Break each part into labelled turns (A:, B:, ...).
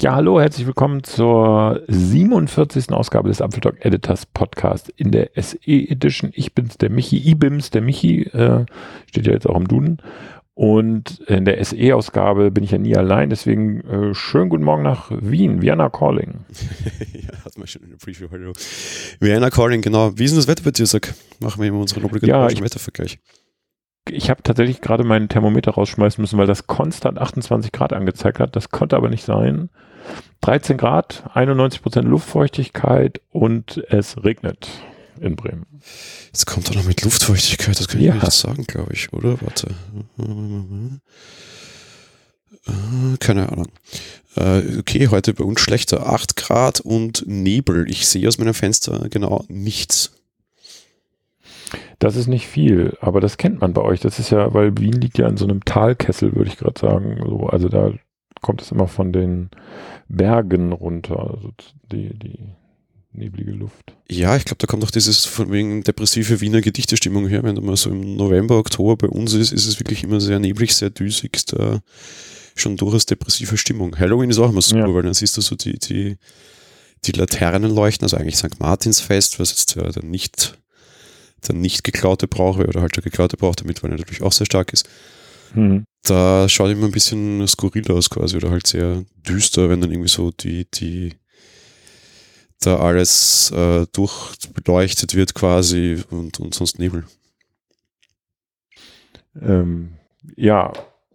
A: Ja, hallo, herzlich willkommen zur 47. Ausgabe des Apfeltalk Editors Podcast in der SE Edition. Ich bin's, der Michi, IBIMS, der Michi, äh, steht ja jetzt auch im Duden. Und in der SE-Ausgabe bin ich ja nie allein, deswegen äh, schönen guten Morgen nach Wien, Vienna Calling.
B: ja, hat man schon in der Preview, hallo. Vienna Calling, genau. Wie ist denn das Wetter bei dir? Machen wir immer unseren obligatorischen
A: Ja, ich-
B: Wettervergleich.
A: Ich habe tatsächlich gerade meinen Thermometer rausschmeißen müssen, weil das konstant 28 Grad angezeigt hat. Das konnte aber nicht sein. 13 Grad, 91 Prozent Luftfeuchtigkeit und es regnet in Bremen.
B: Jetzt kommt er noch mit Luftfeuchtigkeit, das kann ich
A: Ja.
B: nicht sagen, glaube ich, oder? Warte. Äh, Keine Ahnung. Äh, Okay, heute bei uns schlechter. 8 Grad und Nebel. Ich sehe aus meinem Fenster genau nichts.
A: Das ist nicht viel, aber das kennt man bei euch. Das ist ja, weil Wien liegt ja in so einem Talkessel, würde ich gerade sagen. So, also da kommt es immer von den Bergen runter, also die, die neblige Luft.
B: Ja, ich glaube, da kommt auch dieses von wegen depressive Wiener Gedichtestimmung her. Wenn du mal so im November, Oktober bei uns ist, ist es wirklich immer sehr neblig, sehr düsig, da schon durchaus depressive Stimmung. Halloween ist auch immer super,
A: Ja.
B: weil dann siehst du so die, die, die Laternen leuchten, also eigentlich St. Martinsfest, was jetzt ja der nicht, der nicht geklaute Brauch wäre oder halt der geklaute Brauch, damit weil er natürlich auch sehr stark ist.
A: Hm.
B: Da schaut immer ein bisschen skurril aus quasi oder halt sehr düster, wenn dann irgendwie so die, die, da alles äh, durchbeleuchtet wird quasi und, und sonst Nebel.
A: Ähm, ja,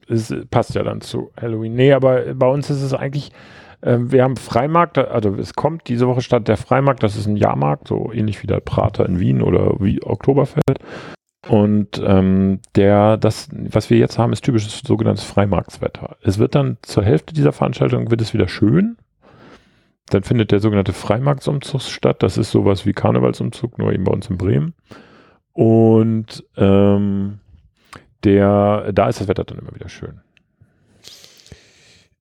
A: es passt ja dann zu Halloween. Nee, aber bei uns ist es eigentlich, ähm, wir haben Freimarkt, also es kommt diese Woche statt der Freimarkt, das ist ein Jahrmarkt, so ähnlich wie der Prater in Wien oder wie Oktoberfest. Und ähm, der, das, was wir jetzt haben, ist typisches sogenanntes Freimarktswetter. Es wird dann zur Hälfte dieser Veranstaltung wird es wieder schön. Dann findet der sogenannte Freimarktsumzug statt. Das ist sowas wie Karnevalsumzug, nur eben bei uns in Bremen. Und ähm, der, da ist das Wetter dann immer wieder schön.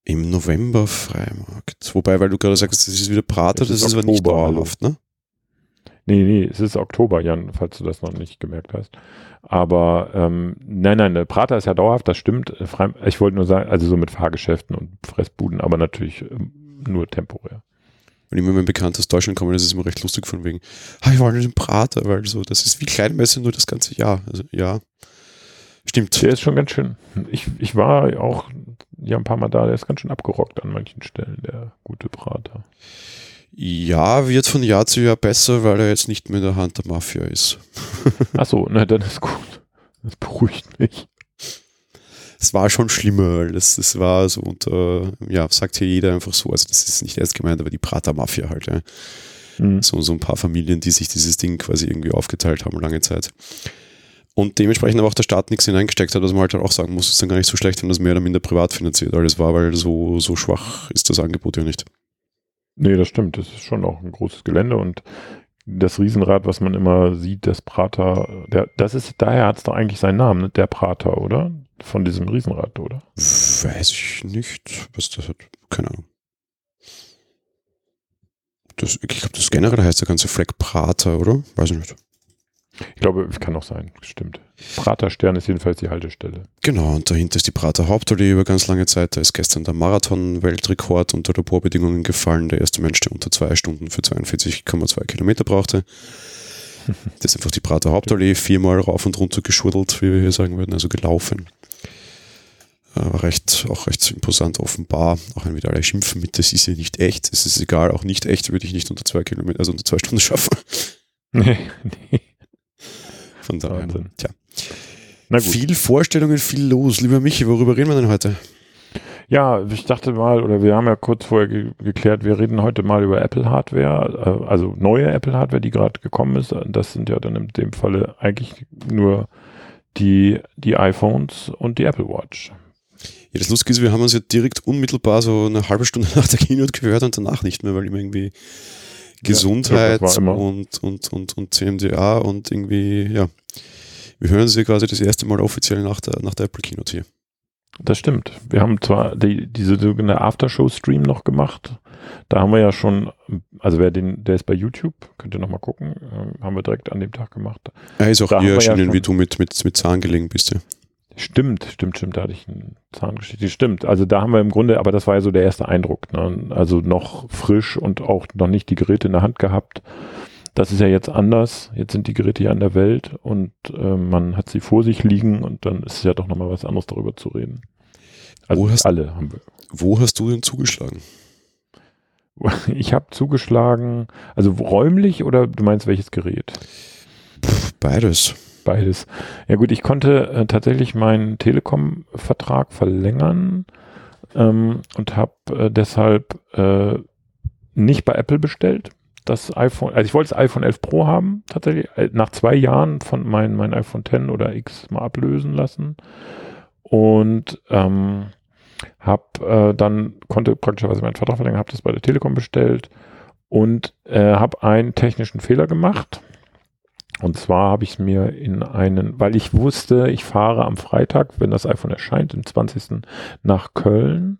B: Im November Freimarkt. Wobei, weil du gerade sagst, das ist wieder Prater,
A: Es
B: das
A: ist
B: aber nicht dauerhaft, ne?
A: Nee, nee, es ist Oktober, Jan, falls du das noch nicht gemerkt hast. Aber ähm, nein, nein, der Prater ist ja dauerhaft, das stimmt. Äh, Ich wollte nur sagen, also so mit Fahrgeschäften und Fressbuden, aber natürlich ähm, nur temporär.
B: Wenn immer mein Bekannter aus Deutschland kommt, ist es immer recht lustig von wegen, ah, ich wollte den Prater, weil so, das ist wie Kleinmesse nur das ganze Jahr. Also ja, stimmt.
A: Der ist schon ganz schön. Ich, ich war auch ja ein paar Mal da, der ist ganz schön abgerockt an manchen Stellen, der gute Prater.
B: Ja, wird von Jahr zu Jahr besser, weil er jetzt nicht mehr in der Hand der Mafia ist.
A: Ach so, na dann ist gut. Das beruhigt mich.
B: Es war schon schlimmer, weil das, das war so unter, ja, sagt hier jeder einfach so, also das ist nicht ernst gemeint, aber die Prater-Mafia halt, ja.
A: Hm.
B: So, so ein paar Familien, die sich dieses Ding quasi irgendwie aufgeteilt haben, lange Zeit. Und dementsprechend aber auch der Staat nichts hineingesteckt hat, was man halt auch sagen muss, ist dann gar nicht so schlecht, wenn das mehr oder minder privat finanziert alles war, weil so, so schwach ist das Angebot ja nicht.
A: Nee, das stimmt. Das ist schon auch ein großes Gelände und das Riesenrad, was man immer sieht, das Prater, der, das ist, daher hat es doch eigentlich seinen Namen, ne? der Prater, oder? Von diesem Riesenrad, oder?
B: Weiß ich nicht, was das hat. Keine Ahnung. Das, ich glaube, das generell heißt der ganze Fleck Prater, oder? Weiß ich nicht.
A: Ich glaube, kann auch sein, stimmt. Praterstern ist jedenfalls die Haltestelle.
B: Genau, und dahinter ist die Prater Hauptallee über ganz lange Zeit. Da ist gestern der Marathon-Weltrekord unter Laborbedingungen gefallen. Der erste Mensch, der unter zwei Stunden für 42,2 Kilometer brauchte. Das ist einfach die Prater Hauptallee viermal rauf und runter geschurdelt, wie wir hier sagen würden, also gelaufen. Äh, War recht, auch recht imposant offenbar. Auch wenn wieder alle schimpfen mit, das ist ja nicht echt. Es ist egal, auch nicht echt würde ich nicht unter zwei Kilometer, also unter zwei Stunden schaffen.
A: Nee, nee.
B: Von daher.
A: Wahnsinn.
B: Tja.
A: Na gut.
B: Viel Vorstellungen, viel los. Lieber Michi, worüber reden wir denn heute?
A: Ja, ich dachte mal, oder wir haben ja kurz vorher ge geklärt, wir reden heute mal über Apple Hardware, äh, also neue Apple Hardware, die gerade gekommen ist. Das sind ja dann in dem Falle eigentlich nur die, die iPhones und die Apple Watch.
B: Ja, das Lustige ist, wir haben uns ja direkt unmittelbar so eine halbe Stunde nach der Keynote gehört und danach nicht mehr, weil immer irgendwie Gesundheit
A: immer.
B: und, und, und, und CMDA und irgendwie, ja. Wir hören sie quasi das erste Mal offiziell nach der, nach der Apple Keynote hier.
A: Das stimmt. Wir haben zwar die, diese sogenannte Aftershow-Stream noch gemacht. Da haben wir ja schon, also wer den, der ist bei YouTube, könnt ihr nochmal gucken, ähm, haben wir direkt an dem Tag gemacht.
B: Er ist auch
A: Da ja
B: erschienen,
A: schon-
B: wie du mit, mit, mit Zahn gelegen bist. Ja.
A: Stimmt, stimmt, stimmt, da hatte ich eine Zahngeschichte. Stimmt, also da haben wir im Grunde, aber das war ja so der erste Eindruck. Ne? Also noch frisch und auch noch nicht die Geräte in der Hand gehabt. Das ist ja jetzt anders. Jetzt sind die Geräte ja an der Welt und äh, man hat sie vor sich liegen und dann ist es ja doch nochmal was anderes darüber zu reden.
B: Also wo hast, alle haben wir. Wo hast du denn zugeschlagen?
A: Ich habe zugeschlagen, also räumlich oder du meinst welches Gerät?
B: Beides.
A: Beides. Ja gut, ich konnte äh, tatsächlich meinen Telekom-Vertrag verlängern ähm, und habe äh, deshalb äh, nicht bei Apple bestellt. Das iPhone, also ich wollte das iPhone 11 Pro haben, tatsächlich, äh, nach zwei Jahren von meinem mein iPhone 10 oder X mal ablösen lassen. Und ähm, hab äh, dann konnte praktischerweise meinen Vertrag verlängern, habe das bei der Telekom bestellt und äh, habe einen technischen Fehler gemacht. Und zwar habe ich mir in einen, weil ich wusste, ich fahre am Freitag, wenn das iPhone erscheint, den 20. nach Köln,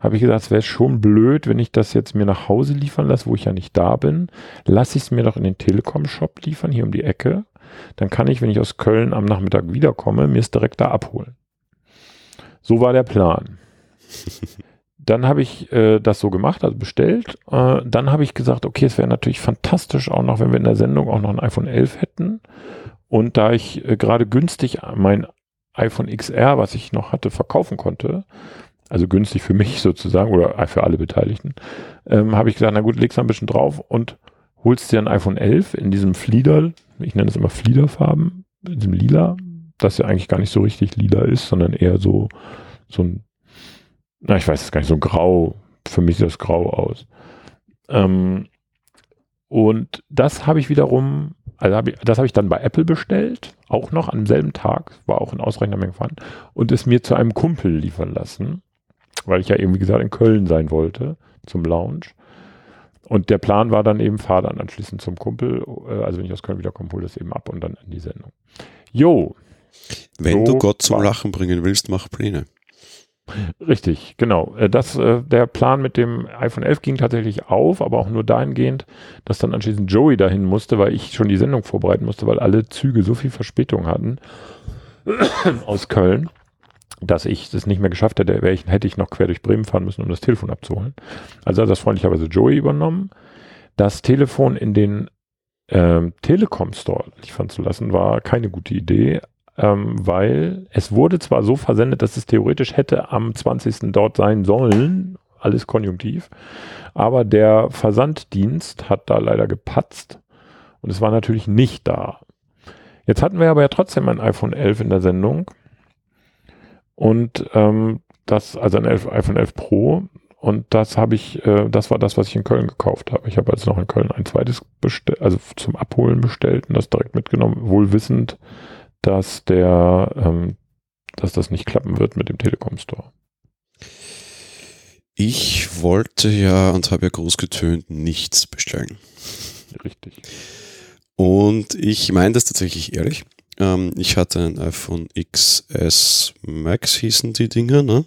A: habe ich gesagt, es wäre schon blöd, wenn ich das jetzt mir nach Hause liefern lasse, wo ich ja nicht da bin. Lasse ich es mir doch in den Telekom-Shop liefern, hier um die Ecke. Dann kann ich, wenn ich aus Köln am Nachmittag wiederkomme, mir es direkt da abholen. So war der Plan. Dann habe ich äh, das so gemacht, also bestellt. Äh, dann habe ich gesagt, okay, es wäre natürlich fantastisch auch noch, wenn wir in der Sendung auch noch ein iPhone 11 hätten. Und da ich äh, gerade günstig mein iPhone XR, was ich noch hatte, verkaufen konnte, also günstig für mich sozusagen oder für alle Beteiligten, ähm, habe ich gesagt, na gut, legst ein bisschen drauf und holst dir ein iPhone 11 in diesem Flieder, ich nenne es immer Fliederfarben, in diesem Lila, das ja eigentlich gar nicht so richtig lila ist, sondern eher so, so ein na, ich weiß es gar nicht, so grau, für mich sieht das grau aus. Ähm, und das habe ich wiederum, also hab ich, das habe ich dann bei Apple bestellt, auch noch am selben Tag, war auch in ausreichender Menge vorhanden, und es mir zu einem Kumpel liefern lassen, weil ich ja eben, wie gesagt, in Köln sein wollte, zum Lounge. Und der Plan war dann eben, fahr dann anschließend zum Kumpel, äh, also wenn ich aus Köln wiederkomme, hole das eben ab und dann in die Sendung. Jo.
B: Wenn so du Gott zum Lachen bringen willst, mach Pläne.
A: Richtig, genau. Äh, das, äh, der Plan mit dem iPhone 11 ging tatsächlich auf, aber auch nur dahingehend, dass dann anschließend Joey dahin musste, weil ich schon die Sendung vorbereiten musste, weil alle Züge so viel Verspätung hatten aus Köln, dass ich das nicht mehr geschafft hätte. Ich, hätte ich noch quer durch Bremen fahren müssen, um das Telefon abzuholen. Also hat das freundlicherweise Joey übernommen. Das Telefon in den ähm, Telekom Store liefern zu lassen, war keine gute Idee, ähm, weil es wurde zwar so versendet, dass es theoretisch hätte am 20. dort sein sollen, alles konjunktiv, aber der Versanddienst hat da leider gepatzt und es war natürlich nicht da. Jetzt hatten wir aber ja trotzdem ein iPhone 11 in der Sendung und ähm, das, also ein 11, iPhone 11 Pro und das habe ich, äh, das war das, was ich in Köln gekauft habe. Ich habe also noch in Köln ein zweites bestellt, also zum Abholen bestellt und das direkt mitgenommen, wohl wissend, dass der, ähm, dass das nicht klappen wird mit dem Telekom Store.
B: Ich wollte ja und habe ja groß getönt nichts bestellen.
A: Richtig.
B: Und ich meine das tatsächlich ehrlich. Ähm, ich hatte ein iPhone XS Max, hießen die Dinger, ne?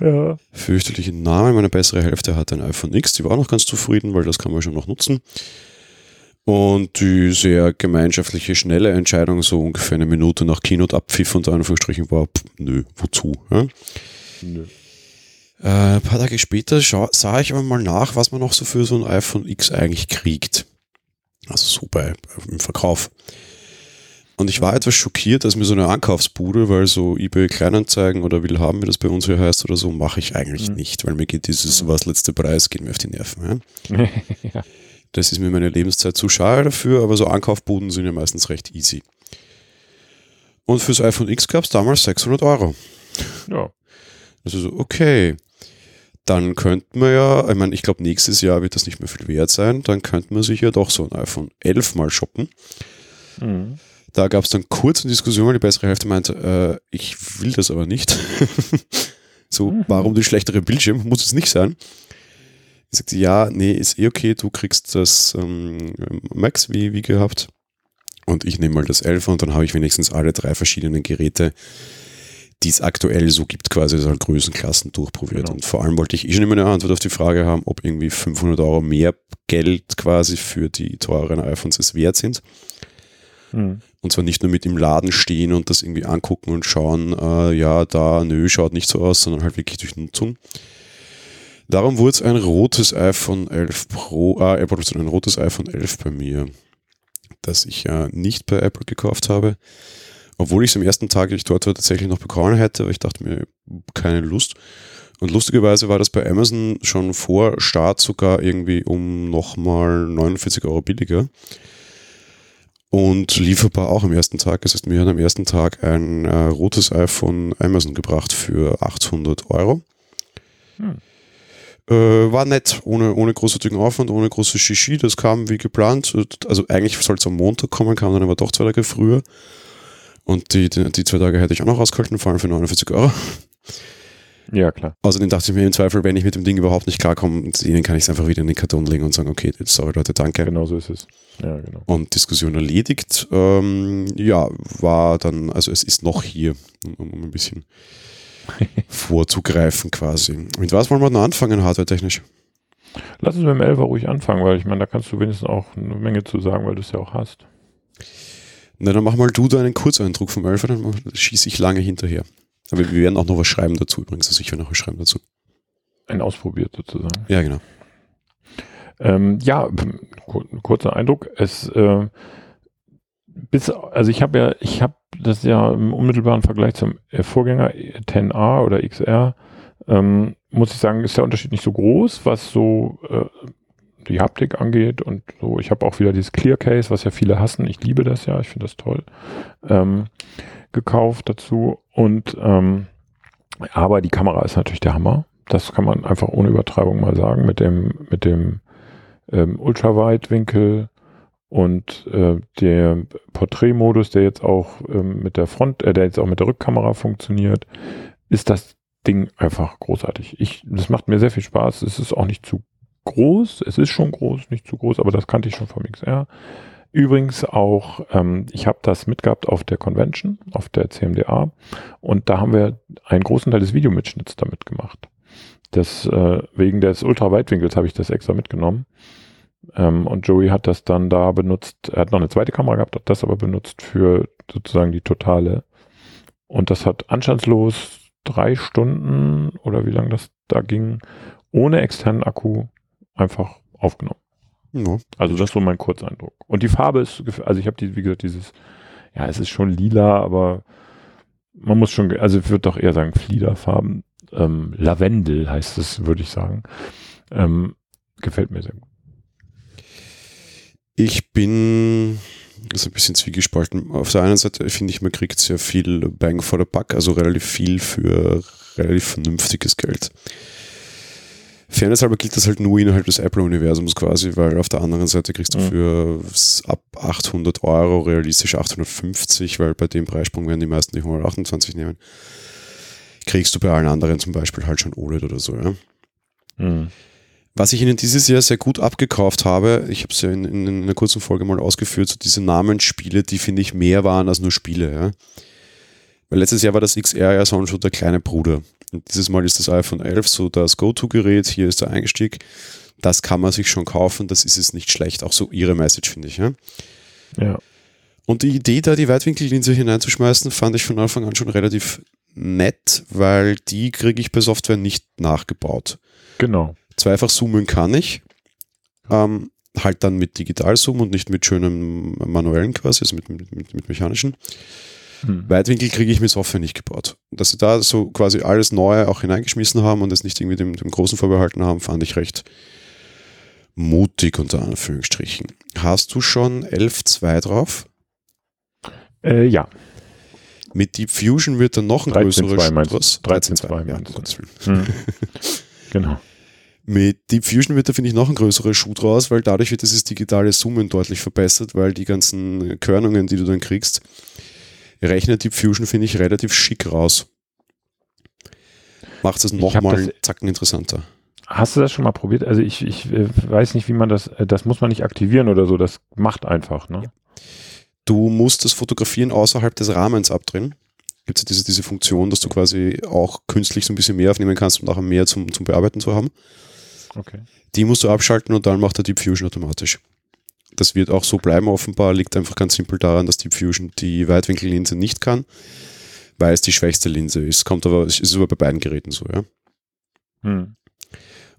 A: Ja.
B: Fürchterlichen Namen. Meine bessere Hälfte hatte ein iPhone X, die war auch noch ganz zufrieden, weil das kann man schon noch nutzen. Und die sehr gemeinschaftliche, schnelle Entscheidung, so ungefähr eine Minute nach Keynote abpfiff und Anführungsstrichen war, pff, nö, wozu? Ja? Nö. Äh, ein paar Tage später sah ich aber mal nach, was man noch so für so ein iPhone X eigentlich kriegt. Also so bei, im Verkauf. Und ich war etwas schockiert, dass mir so eine Ankaufsbude, weil so eBay Kleinanzeigen oder will haben, wie das bei uns hier heißt oder so, mache ich eigentlich mhm. nicht, weil mir geht dieses, was letzte Preis, geht mir auf die Nerven. Ja? ja. Das ist mir meine Lebenszeit zu schade dafür, aber so Ankaufbuden sind ja meistens recht easy. Und fürs iPhone X gab es damals 600 Euro.
A: Ja.
B: Also so, okay. Dann könnte man ja, ich meine, ich glaube, nächstes Jahr wird das nicht mehr viel wert sein, dann könnte man sich ja doch so ein iPhone 11 mal shoppen. Mhm. Da gab es dann kurz eine Diskussion, weil die bessere Hälfte meinte, äh, ich will das aber nicht. so, mhm. warum die schlechtere Bildschirm? Muss es nicht sein. Ich sagte, ja, nee, ist eh okay, du kriegst das ähm, Max wie, wie gehabt. Und ich nehme mal das 11 und dann habe ich wenigstens alle drei verschiedenen Geräte, die es aktuell so gibt, quasi so Größenklassen durchprobiert. Genau. Und vor allem wollte ich eh schon immer eine Antwort auf die Frage haben, ob irgendwie 500 Euro mehr Geld quasi für die teuren iPhones es wert sind. Mhm. Und zwar nicht nur mit im Laden stehen und das irgendwie angucken und schauen, äh, ja, da, nö, schaut nicht so aus, sondern halt wirklich durch Nutzung. Darum wurde es ein rotes iPhone 11 Pro, äh, Apple, ein rotes iPhone 11 bei mir, das ich ja nicht bei Apple gekauft habe. Obwohl ich es am ersten Tag, ich dort war, tatsächlich noch bekommen hätte, aber ich dachte mir, keine Lust. Und lustigerweise war das bei Amazon schon vor Start sogar irgendwie um nochmal 49 Euro billiger. Und lieferbar auch am ersten Tag. Das heißt, mir hat am ersten Tag ein äh, rotes iPhone Amazon gebracht für 800 Euro. Hm. Äh, war nett, ohne, ohne großartigen Aufwand, ohne großes Shishi. Das kam wie geplant. Also eigentlich soll es am Montag kommen, kam dann aber doch zwei Tage früher. Und die, die, die zwei Tage hätte ich auch noch ausgehalten, vor allem für 49 Euro.
A: Ja, klar.
B: Außerdem dachte ich mir im Zweifel, wenn ich mit dem Ding überhaupt nicht klarkomme, ihnen kann ich es einfach wieder in den Karton legen und sagen, okay, sorry Leute, danke.
A: Genau so ist es. Ja, genau.
B: Und Diskussion erledigt. Ähm, ja, war dann, also es ist noch hier, um, um ein bisschen vorzugreifen quasi. Mit was wollen wir noch anfangen, hardware-technisch?
A: Lass uns mit dem 11 ruhig anfangen, weil ich meine, da kannst du wenigstens auch eine Menge zu sagen, weil du es ja auch hast.
B: Na, dann mach mal du da einen Kurzeindruck vom 11, dann schieße ich lange hinterher. Aber wir werden auch noch was schreiben dazu übrigens. Also ich werde noch was schreiben dazu.
A: Ein ausprobiert sozusagen.
B: Ja, genau.
A: Ähm, ja, kurzer Eindruck. Es äh, bis, also ich habe ja, ich habe das ja im unmittelbaren Vergleich zum äh, Vorgänger 10a oder XR, ähm, muss ich sagen, ist der Unterschied nicht so groß, was so äh, die Haptik angeht und so. Ich habe auch wieder dieses Clear Case, was ja viele hassen. Ich liebe das ja, ich finde das toll. Ähm, gekauft dazu und ähm, aber die Kamera ist natürlich der Hammer. Das kann man einfach ohne Übertreibung mal sagen mit dem mit dem ähm, Ultraweitwinkel und äh, der Porträtmodus, der jetzt auch ähm, mit der Front, äh, der jetzt auch mit der Rückkamera funktioniert, ist das Ding einfach großartig. Ich, das macht mir sehr viel Spaß. Es ist auch nicht zu groß. Es ist schon groß, nicht zu groß, aber das kannte ich schon vom XR. Übrigens auch, ähm, ich habe das mitgehabt auf der Convention, auf der CMDA und da haben wir einen großen Teil des Videomitschnitts damit gemacht. Das, äh, wegen des Ultraweitwinkels habe ich das extra mitgenommen. Ähm, und Joey hat das dann da benutzt. Er hat noch eine zweite Kamera gehabt, hat das aber benutzt für sozusagen die totale. Und das hat anstandslos drei Stunden oder wie lange das da ging, ohne externen Akku einfach aufgenommen. Ja. Also das ist so mein Kurzeindruck. Und die Farbe ist, also ich habe die, wie gesagt, dieses, ja, es ist schon lila, aber man muss schon, also ich würde doch eher sagen Fliederfarben. Ähm, Lavendel heißt es, würde ich sagen. Ähm, gefällt mir sehr gut.
B: Ich bin das ist ein bisschen zwiegespalten. Auf der einen Seite finde ich, man kriegt sehr viel Bang for the Buck, also relativ viel für relativ vernünftiges Geld. Fairness halber gilt das halt nur innerhalb des Apple-Universums quasi, weil auf der anderen Seite kriegst du mhm. für ab 800 Euro realistisch 850, weil bei dem Preissprung werden die meisten die 128 nehmen. Kriegst du bei allen anderen zum Beispiel halt schon OLED oder so, ja. Mhm. Was ich Ihnen dieses Jahr sehr gut abgekauft habe, ich habe es ja in, in, einer kurzen Folge mal ausgeführt, so diese Namensspiele, die finde ich mehr waren als nur Spiele. Ja? Weil letztes Jahr war das XR ja so der kleine Bruder. Und dieses Mal ist das iPhone 11 so das Go-To-Gerät, hier ist der Einstieg. Das kann man sich schon kaufen, das ist es nicht schlecht. Auch so ihre Message, finde ich. Ja?
A: ja.
B: Und die Idee, da die Weitwinkellinse hineinzuschmeißen, fand ich von Anfang an schon relativ nett, weil die kriege ich bei Software nicht nachgebaut.
A: Genau.
B: Zweifach zoomen kann ich. Ähm, halt dann mit Digitalzoom und nicht mit schönem manuellen quasi, also mit, mit, mit mechanischen. Hm. Weitwinkel kriege ich mit Software nicht gebaut. Dass sie da so quasi alles Neue auch hineingeschmissen haben und es nicht irgendwie dem, dem Großen vorbehalten haben, fand ich recht mutig unter Anführungsstrichen. Hast du schon 11.2 drauf?
A: Äh, ja.
B: Mit Deep Fusion wird dann noch ein größerer
A: Schuss. 13.2 meinst du? Ja, hm. genau.
B: Mit Deep Fusion wird da, finde ich, noch ein größerer Schuh draus, weil dadurch wird dieses digitale Zoomen deutlich verbessert, weil die ganzen Körnungen, die du dann kriegst, rechnet Deep Fusion, finde ich, relativ schick raus. Macht es nochmal zacken interessanter.
A: Hast du das schon mal probiert? Also ich, ich äh, weiß nicht, wie man das, äh, das muss man nicht aktivieren oder so, das macht einfach, ne? Ja.
B: Du musst das Fotografieren außerhalb des Rahmens abdrehen. Gibt es diese, diese Funktion, dass du quasi auch künstlich so ein bisschen mehr aufnehmen kannst und nachher mehr zum, zum Bearbeiten zu haben.
A: Okay.
B: Die musst du abschalten und dann macht er Deep Fusion automatisch. Das wird auch so bleiben offenbar, liegt einfach ganz simpel daran, dass Deep Fusion die Weitwinkellinse nicht kann, weil es die schwächste Linse ist. Kommt aber, ist aber bei beiden Geräten so, ja. Hm.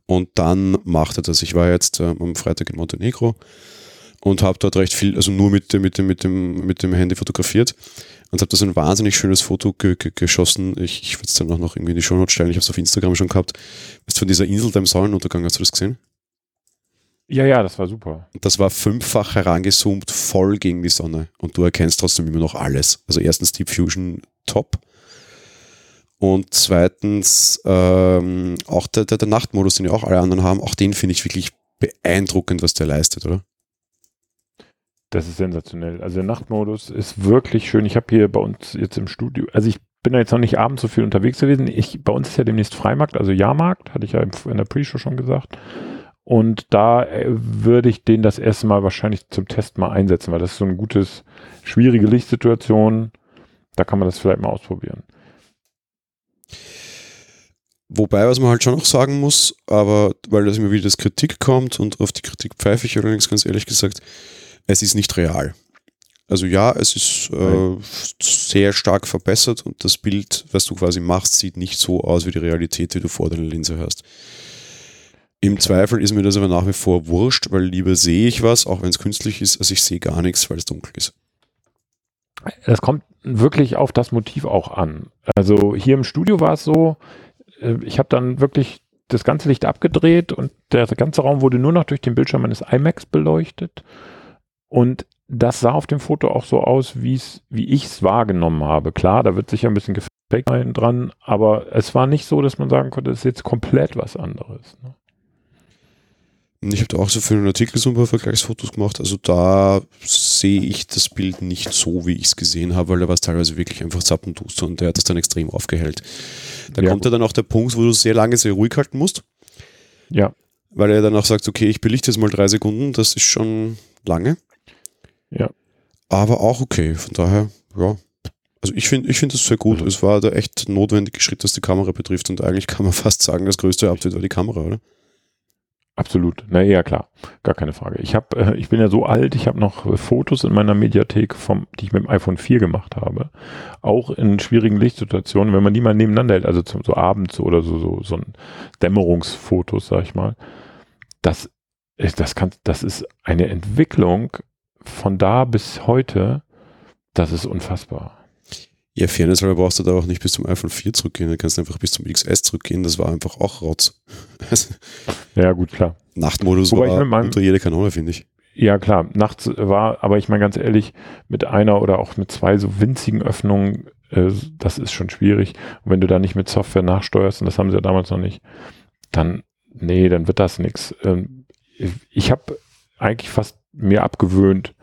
B: Und dann macht er das. Ich war jetzt äh, am Freitag in Montenegro und habe dort recht viel, also nur mit, mit, dem, mit, dem, mit dem Handy fotografiert und habe da so ein wahnsinnig schönes Foto ge ge geschossen. Ich, ich würde es dann auch noch irgendwie in die Show Notes stellen. Ich habe es auf Instagram schon gehabt. Bist von dieser Insel beim Sonnenuntergang, hast du das gesehen?
A: Ja, ja, das war super.
B: Das war fünffach herangezoomt, voll gegen die Sonne. Und du erkennst trotzdem immer noch alles. Also erstens Deep Fusion top. Und zweitens ähm, auch der, der, der Nachtmodus, den ja auch alle anderen haben, auch den finde ich wirklich beeindruckend, was der leistet, oder?
A: Das ist sensationell. Also der Nachtmodus ist wirklich schön. Ich habe hier bei uns jetzt im Studio, also ich bin da jetzt noch nicht abends so viel unterwegs gewesen. Ich, bei uns ist ja demnächst Freimarkt, also Jahrmarkt, hatte ich ja in der Pre-Show schon gesagt. Und da äh, würde ich den das erste Mal wahrscheinlich zum Test mal einsetzen, weil das ist so ein gutes, schwierige Lichtsituation. Da kann man das vielleicht mal ausprobieren.
B: Wobei, was man halt schon noch sagen muss, aber weil das immer wieder das Kritik kommt und auf die Kritik pfeife ich allerdings ganz ehrlich gesagt, es ist nicht real. Also ja, es ist äh, sehr stark verbessert und das Bild, was du quasi machst, sieht nicht so aus wie die Realität, die du vor deiner Linse hast. Im Zweifel ist mir das aber nach wie vor wurscht, weil lieber sehe ich was, auch wenn es künstlich ist, als ich sehe gar nichts, weil es dunkel ist.
A: Das kommt wirklich auf das Motiv auch an. Also hier im Studio war es so, äh, ich habe dann wirklich das ganze Licht abgedreht und der ganze Raum wurde nur noch durch den Bildschirm meines iMacs beleuchtet. Und das sah auf dem Foto auch so aus, wie's, wie ich es wahrgenommen habe. Klar, da wird sicher ein bisschen gefaked dran, aber es war nicht so, dass man sagen konnte, es ist jetzt komplett was anderes. Ne?
B: Ich habe da auch so für einen Artikel so ein paar Vergleichsfotos gemacht. Also da sehe ich das Bild nicht so, wie ich es gesehen habe, weil da war es teilweise wirklich einfach zappenduster und der hat das dann extrem aufgehellt. Da ja, kommt ja dann auch der Punkt, wo du sehr lange sehr ruhig halten musst.
A: Ja.
B: Weil er dann auch sagt, okay, ich belichte jetzt mal drei Sekunden, das ist schon lange.
A: Ja.
B: Aber auch okay, von daher, ja. Also ich finde ich finde das sehr gut. Also. Es war der echt notwendige Schritt, was die Kamera betrifft und eigentlich kann man fast sagen, das größte Update war die Kamera, oder?
A: Absolut. Na ja, klar. Gar keine Frage. Ich habe, äh, ich bin ja so alt, ich habe noch äh, Fotos in meiner Mediathek vom, die ich mit dem iPhone 4 gemacht habe. Auch in schwierigen Lichtsituationen, wenn man die mal nebeneinander hält, also zum, so abends oder so, so, so ein Dämmerungsfotos, sag ich mal. Das ist, das kann, das ist eine Entwicklung von da bis heute. Das ist unfassbar.
B: Ja, Fairness aber brauchst du da auch nicht bis zum iPhone 4 zurückgehen, dann kannst du einfach bis zum XS zurückgehen, das war einfach auch Rotz.
A: ja, gut, klar.
B: Nachtmodus Wobei war meinem, unter jede Kanone, finde ich.
A: Ja, klar, nachts war, aber ich meine ganz ehrlich, mit einer oder auch mit zwei so winzigen Öffnungen, äh, das ist schon schwierig. Und wenn du da nicht mit Software nachsteuerst, und das haben sie ja damals noch nicht, dann, nee, dann wird das nichts. Ähm, ich habe eigentlich fast mir abgewöhnt,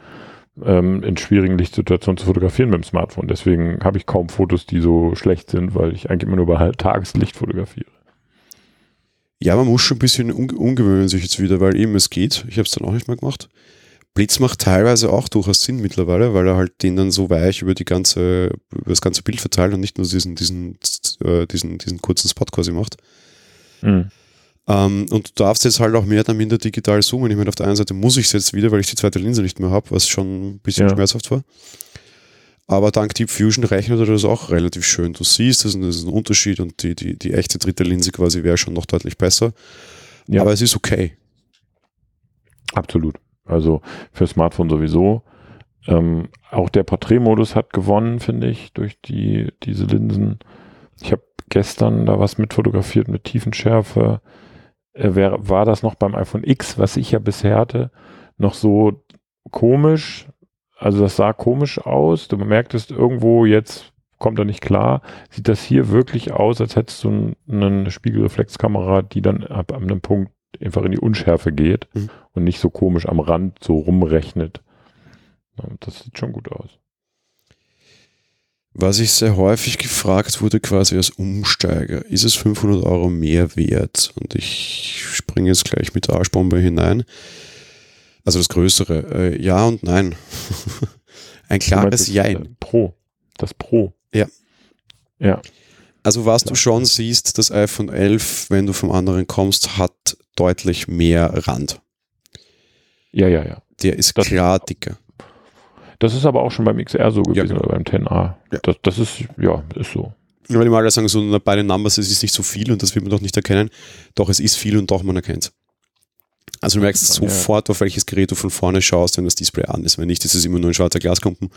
A: ähm, in schwierigen Lichtsituationen zu fotografieren mit dem Smartphone. Deswegen habe ich kaum Fotos, die so schlecht sind, weil ich eigentlich immer nur bei Tageslicht fotografiere.
B: Ja, man muss schon ein bisschen unge ungewöhnen sich jetzt wieder, weil eben es geht. Ich habe es dann auch nicht mehr gemacht. Blitz macht teilweise auch durchaus Sinn mittlerweile, weil er halt den dann so weich über die ganze, über das ganze Bild verteilt und nicht nur diesen, diesen, äh, diesen, diesen kurzen Spot quasi macht. Mhm. Ähm, und du darfst jetzt halt auch mehr oder minder digital zoomen. Ich meine, auf der einen Seite muss ich es jetzt wieder, weil ich die zweite Linse nicht mehr habe, was schon ein bisschen ja. schmerzhaft war. Aber dank Deep Fusion rechnet er das auch relativ schön. Du siehst, das ist ein Unterschied und die, die, die echte dritte Linse quasi wäre schon noch deutlich besser. Ja. Aber es ist okay.
A: Absolut. Also für Smartphone sowieso. Ähm, auch der Porträtmodus hat gewonnen, finde ich, durch die, diese Linsen. Ich habe gestern da was mit fotografiert mit Tiefenschärfe äh, wär, war das noch beim iPhone X, was ich ja bisher hatte, noch so komisch. Also das sah komisch aus. Du merktest irgendwo jetzt kommt er nicht klar. Sieht das hier wirklich aus, als hättest du eine Spiegelreflexkamera, die dann ab einem Punkt einfach in die Unschärfe geht mhm. und nicht so komisch am Rand so rumrechnet. Das sieht schon gut aus.
B: Was ich sehr häufig gefragt wurde, quasi als Umsteiger, ist es 500 Euro mehr wert? Und ich springe jetzt gleich mit der Arschbombe hinein. Also das Größere. Äh, ja und nein. Ein klares Jein.
A: Pro. Das Pro.
B: Ja.
A: Ja.
B: Also was du schon siehst, das iPhone 11, wenn du vom anderen kommst, hat deutlich mehr Rand.
A: Ja, ja, ja
B: Der ist
A: Das-
B: klar dicker.
A: Das ist aber auch schon beim XR so gewesen
B: genau.
A: oder beim 10a.
B: Ja.
A: Das, das ist, ja, ist so.
B: Ja, Weil die mal sagen, so bei den Numbers, es ist nicht so viel und das wird man doch nicht erkennen. Doch, es ist viel und doch, man erkennt Also du merkst
A: Ja.
B: sofort, auf welches Gerät du von vorne schaust, wenn das Display an ist. Wenn nicht, ist es immer nur ein schwarzer Glasklumpen.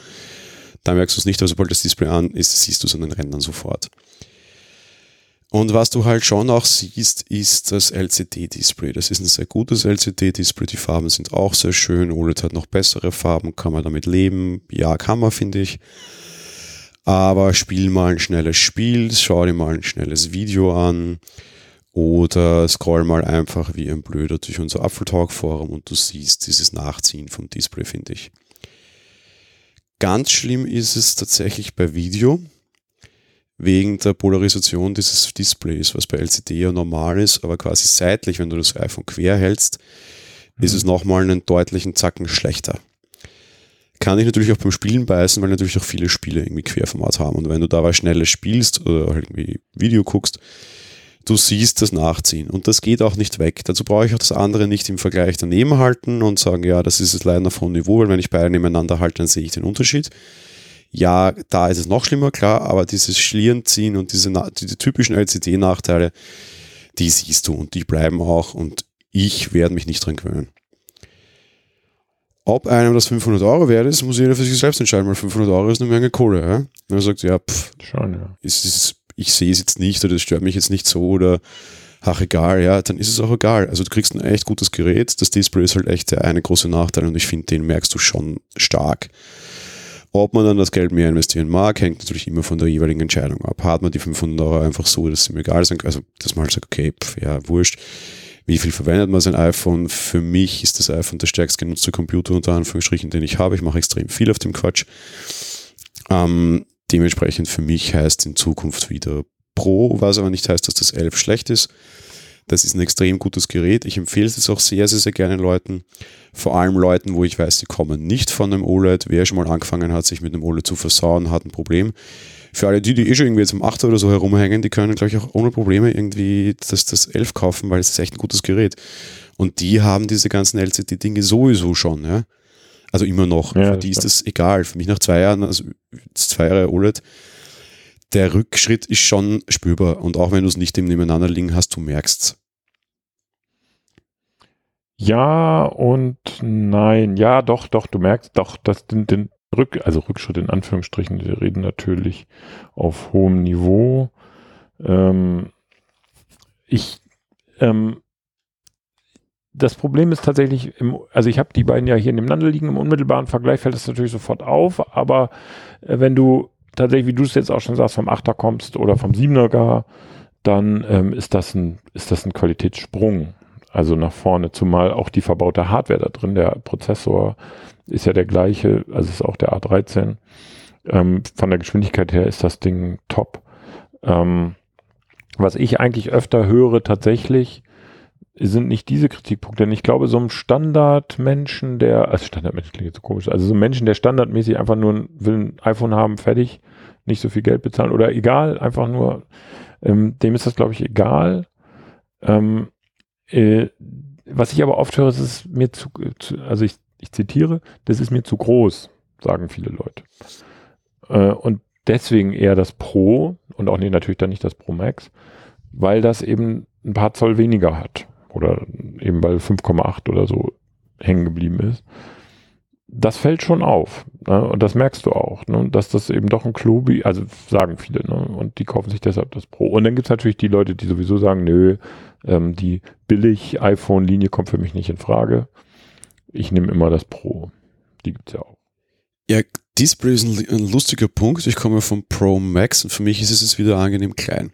B: Da merkst du es nicht, aber sobald das Display an ist, siehst du es an den Rändern sofort. Und was du halt schon auch siehst, ist das LCD-Display. Das ist ein sehr gutes LCD-Display. Die Farben sind auch sehr schön. OLED hat noch bessere Farben. Kann man damit leben? Ja, kann man, finde ich. Aber spiel mal ein schnelles Spiel, schau dir mal ein schnelles Video an oder scroll mal einfach wie ein Blöder durch unser Apfeltalk-Forum und du siehst dieses Nachziehen vom Display, finde ich. Ganz schlimm ist es tatsächlich bei Video, wegen der Polarisation dieses Displays, was bei LCD ja normal ist, aber quasi seitlich, wenn du das iPhone quer hältst, ist es nochmal einen deutlichen Zacken schlechter. Kann ich natürlich auch beim Spielen beißen, weil natürlich auch viele Spiele irgendwie Querformat haben. Und wenn du dabei schnelles spielst oder halt irgendwie Video guckst, du siehst das Nachziehen. Und das geht auch nicht weg. Dazu brauche ich auch das andere nicht im Vergleich daneben halten und sagen, ja, das ist es leider auf hohem Niveau, weil wenn ich beide nebeneinander halte, dann sehe ich den Unterschied. Ja, da ist es noch schlimmer, klar, aber dieses Schlierenziehen und diese, diese typischen LCD-Nachteile, die siehst du und die bleiben auch und ich werde mich nicht dran gewöhnen. Ob einem das 500 Euro wert ist, muss jeder für sich selbst entscheiden, weil 500 Euro ist eine Menge Kohle. Ja? Wenn er sagt, ja, pff,
A: Schon, ja.
B: ist, ist, ich sehe es jetzt nicht oder das stört mich jetzt nicht so oder ach egal, ja, dann ist es auch egal. Also du kriegst ein echt gutes Gerät, das Display ist halt echt der eine große Nachteil und ich finde, den merkst du schon stark. Ob man dann das Geld mehr investieren mag, hängt natürlich immer von der jeweiligen Entscheidung ab. Hat man die 500 Euro einfach so, dass es ihm egal ist, also dass man halt sagt, okay, pf, ja, wurscht. Wie viel verwendet man sein iPhone? Für mich ist das iPhone der stärkst genutzte Computer unter Anführungsstrichen, den ich habe. Ich mache extrem viel auf dem Quatsch. Ähm, dementsprechend für mich heißt in Zukunft wieder Pro, was aber nicht heißt, dass das 11 schlecht ist. Das ist ein extrem gutes Gerät. Ich empfehle es auch sehr, sehr, sehr gerne Leuten. Vor allem Leuten, wo ich weiß, sie kommen nicht von einem OLED. Wer schon mal angefangen hat, sich mit einem OLED zu versauen, hat ein Problem. Für alle die, die eh schon irgendwie jetzt am 8 oder so herumhängen, die können, glaube ich, auch ohne Probleme irgendwie das, das 11 kaufen, weil es ist echt ein gutes Gerät. Und die haben diese ganzen LCD-Dinge sowieso schon, ja. Also immer noch.
A: Ja,
B: Für die ist das egal. Für mich nach zwei Jahren, also zwei Jahre OLED, der Rückschritt ist schon spürbar. Und auch wenn du es nicht im Nebeneinander liegen hast, du merkst
A: Ja und nein. Ja, doch, doch, du merkst doch, dass den, den Rück, also Rückschritt in Anführungsstrichen, wir reden natürlich auf hohem Niveau. Ähm, ich, ähm, das Problem ist tatsächlich, im, also ich habe die beiden ja hier nebeneinander liegen, im unmittelbaren Vergleich fällt das natürlich sofort auf, aber äh, wenn du tatsächlich, wie du es jetzt auch schon sagst, vom 8er kommst oder vom 7er gar, dann ähm, ist, das ein, ist das ein Qualitätssprung. Also nach vorne, zumal auch die verbaute Hardware da drin, der Prozessor ist ja der gleiche, also ist auch der A13. Ähm, von der Geschwindigkeit her ist das Ding top. Ähm, was ich eigentlich öfter höre tatsächlich, sind nicht diese Kritikpunkte, denn ich glaube, so ein Standardmenschen, der, also Standardmensch klingt jetzt so komisch, also so ein Menschen, der standardmäßig einfach nur ein, will ein iPhone haben, fertig, nicht so viel Geld bezahlen oder egal, einfach nur, ähm, dem ist das, glaube ich, egal. Ähm, äh, was ich aber oft höre, ist es mir zu, zu also ich, ich zitiere, das ist mir zu groß, sagen viele Leute. Äh, und deswegen eher das Pro und auch nee, natürlich dann nicht das Pro Max, weil das eben ein paar Zoll weniger hat oder eben weil 5,8 oder so hängen geblieben ist. Das fällt schon auf ne? und das merkst du auch, ne? dass das eben doch ein Klobi, also sagen viele, ne? und die kaufen sich deshalb das Pro. Und dann gibt es natürlich die Leute, die sowieso sagen, nö, ähm, die billig iPhone-Linie kommt für mich nicht in Frage. Ich nehme immer das Pro. Die gibt es ja auch.
B: Ja, Display ist ein, ein lustiger Punkt. Ich komme vom Pro Max und für mich ist es wieder angenehm klein.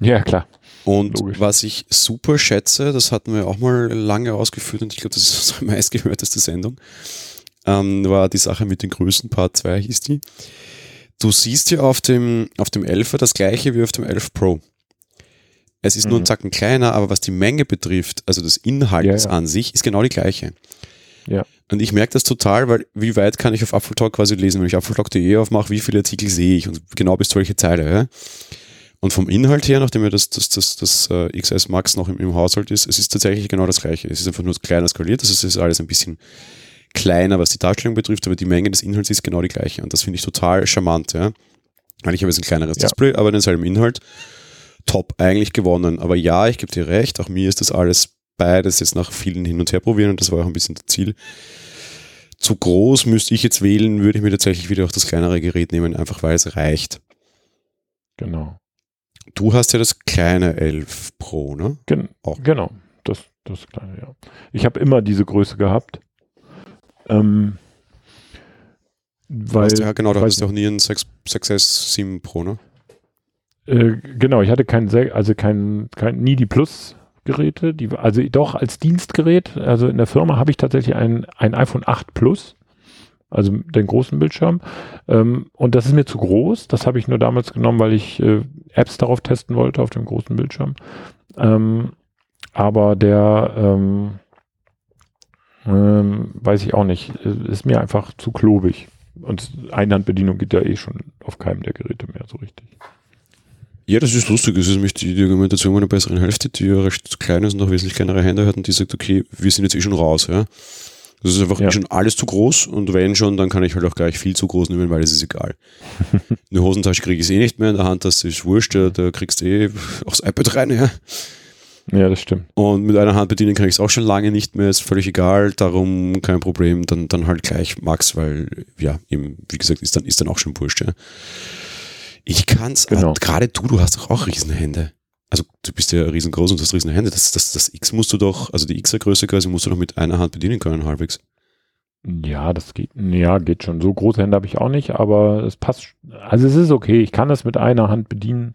A: Ja, klar.
B: Und
A: Logisch.
B: was ich super schätze, das hatten wir auch mal lange ausgeführt und ich glaube, das ist unsere meistgehörteste Sendung, ähm, war die Sache mit den Größen, Part 2 hieß die. Du siehst ja auf dem, auf dem 11er das gleiche wie auf dem 11 Pro. Es ist nur ein
A: Mhm.
B: Zacken kleiner, aber was die Menge betrifft, also das Inhalts
A: Ja, ja.
B: an sich, ist genau die gleiche.
A: Ja.
B: Und ich merke das total, weil wie weit kann ich auf Apfeltalk quasi lesen? Wenn ich apfeltalk.de aufmache, wie viele Artikel sehe ich und genau bis zu welche Zeile. Ja? Und vom Inhalt her, nachdem ja das, das, das, das äh, XS Max noch im, im Haushalt ist, es ist tatsächlich genau das gleiche. Es ist einfach nur kleiner skaliert, das ist, ist alles ein bisschen kleiner, was die Darstellung betrifft, aber die Menge des Inhalts ist genau die gleiche. Und das finde ich total charmant, ja. Weil ich habe jetzt ein kleineres
A: Ja.
B: Display, aber denselben Inhalt. Top, eigentlich gewonnen. Aber ja, ich gebe dir recht, auch mir ist das alles beides jetzt nach vielen Hin- und Herprobieren und das war auch ein bisschen das Ziel. Zu groß müsste ich jetzt wählen, würde ich mir tatsächlich wieder auch das kleinere Gerät nehmen, einfach weil es reicht.
A: Genau.
B: Du hast ja das kleine 11 Pro, ne?
A: Gen
B: Auch.
A: Genau. Das, das kleine, ja. Ich habe immer diese Größe gehabt. Ähm, weil,
B: Weißt du, ja, genau, du
A: weiß
B: hattest ja auch nie ein 6, 6S 7 Pro, ne?
A: Äh, genau, ich hatte kein, also kein, kein nie die Plus-Geräte, die, also doch als Dienstgerät, also in der Firma habe ich tatsächlich ein, ein iPhone 8 Plus, also den großen Bildschirm. Ähm, und das ist mir zu groß. Das habe ich nur damals genommen, weil ich äh, Apps darauf testen wollte, auf dem großen Bildschirm. Ähm, aber der, ähm, ähm, weiß ich auch nicht, äh, ist mir einfach zu klobig. Und Einhandbedienung geht ja eh schon auf keinem der Geräte mehr so richtig.
B: Ja, das ist lustig. Es ist nämlich die, die Argumentation meiner besseren Hälfte, die ja recht klein ist und noch wesentlich kleinere Hände hat und die sagt, okay, wir sind jetzt eh schon raus, ja. Das ist einfach
A: Ja.
B: schon alles zu groß und wenn schon, dann kann ich halt auch gleich viel zu groß nehmen, weil es ist egal. Eine Hosentasche kriege ich eh nicht mehr in der Hand, das ist wurscht, da kriegst du eh aufs iPad rein, ja.
A: Ja, das stimmt.
B: Und mit einer Hand bedienen kann ich es auch schon lange nicht mehr, ist völlig egal, darum kein Problem, dann, dann halt gleich Max, weil, ja, eben, wie gesagt, ist dann, ist dann auch schon wurscht, ja. Ich kann's,
A: Genau.
B: gerade du, du hast doch auch Riesenhände. Also du bist ja riesengroß und hast Riesenhände. Das, das, das X musst du doch, also die X-Größe quasi musst du doch mit einer Hand bedienen können, halbwegs.
A: Ja, das geht, ja, geht schon. So große Hände habe ich auch nicht, aber es passt. Also es ist okay. Ich kann das mit einer Hand bedienen.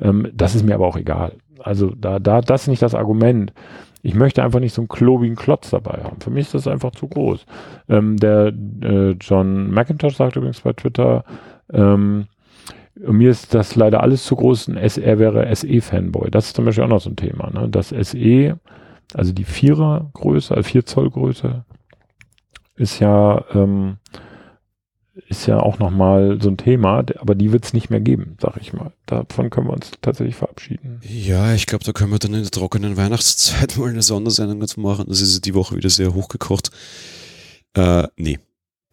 A: Ähm, das ist mir aber auch egal. Also da, da, das ist nicht das Argument. Ich möchte einfach nicht so einen klobigen Klotz dabei haben. Für mich ist das einfach zu groß. Ähm, der äh, John McIntosh sagt übrigens bei Twitter, ähm, mir ist das leider alles zu groß. Ein SR wäre SE-Fanboy. Das ist zum Beispiel auch noch so ein Thema. Ne? Das SE, also die Vierer-Größe, also 4 Zoll Größe, ist ja, ähm, ist ja auch nochmal so ein Thema, aber die wird es nicht mehr geben, sag ich mal. Davon können wir uns tatsächlich verabschieden.
B: Ja, ich glaube, da können wir dann in der trockenen Weihnachtszeit mal eine Sondersendung dazu machen. Das ist die Woche wieder sehr hochgekocht. Äh, nee,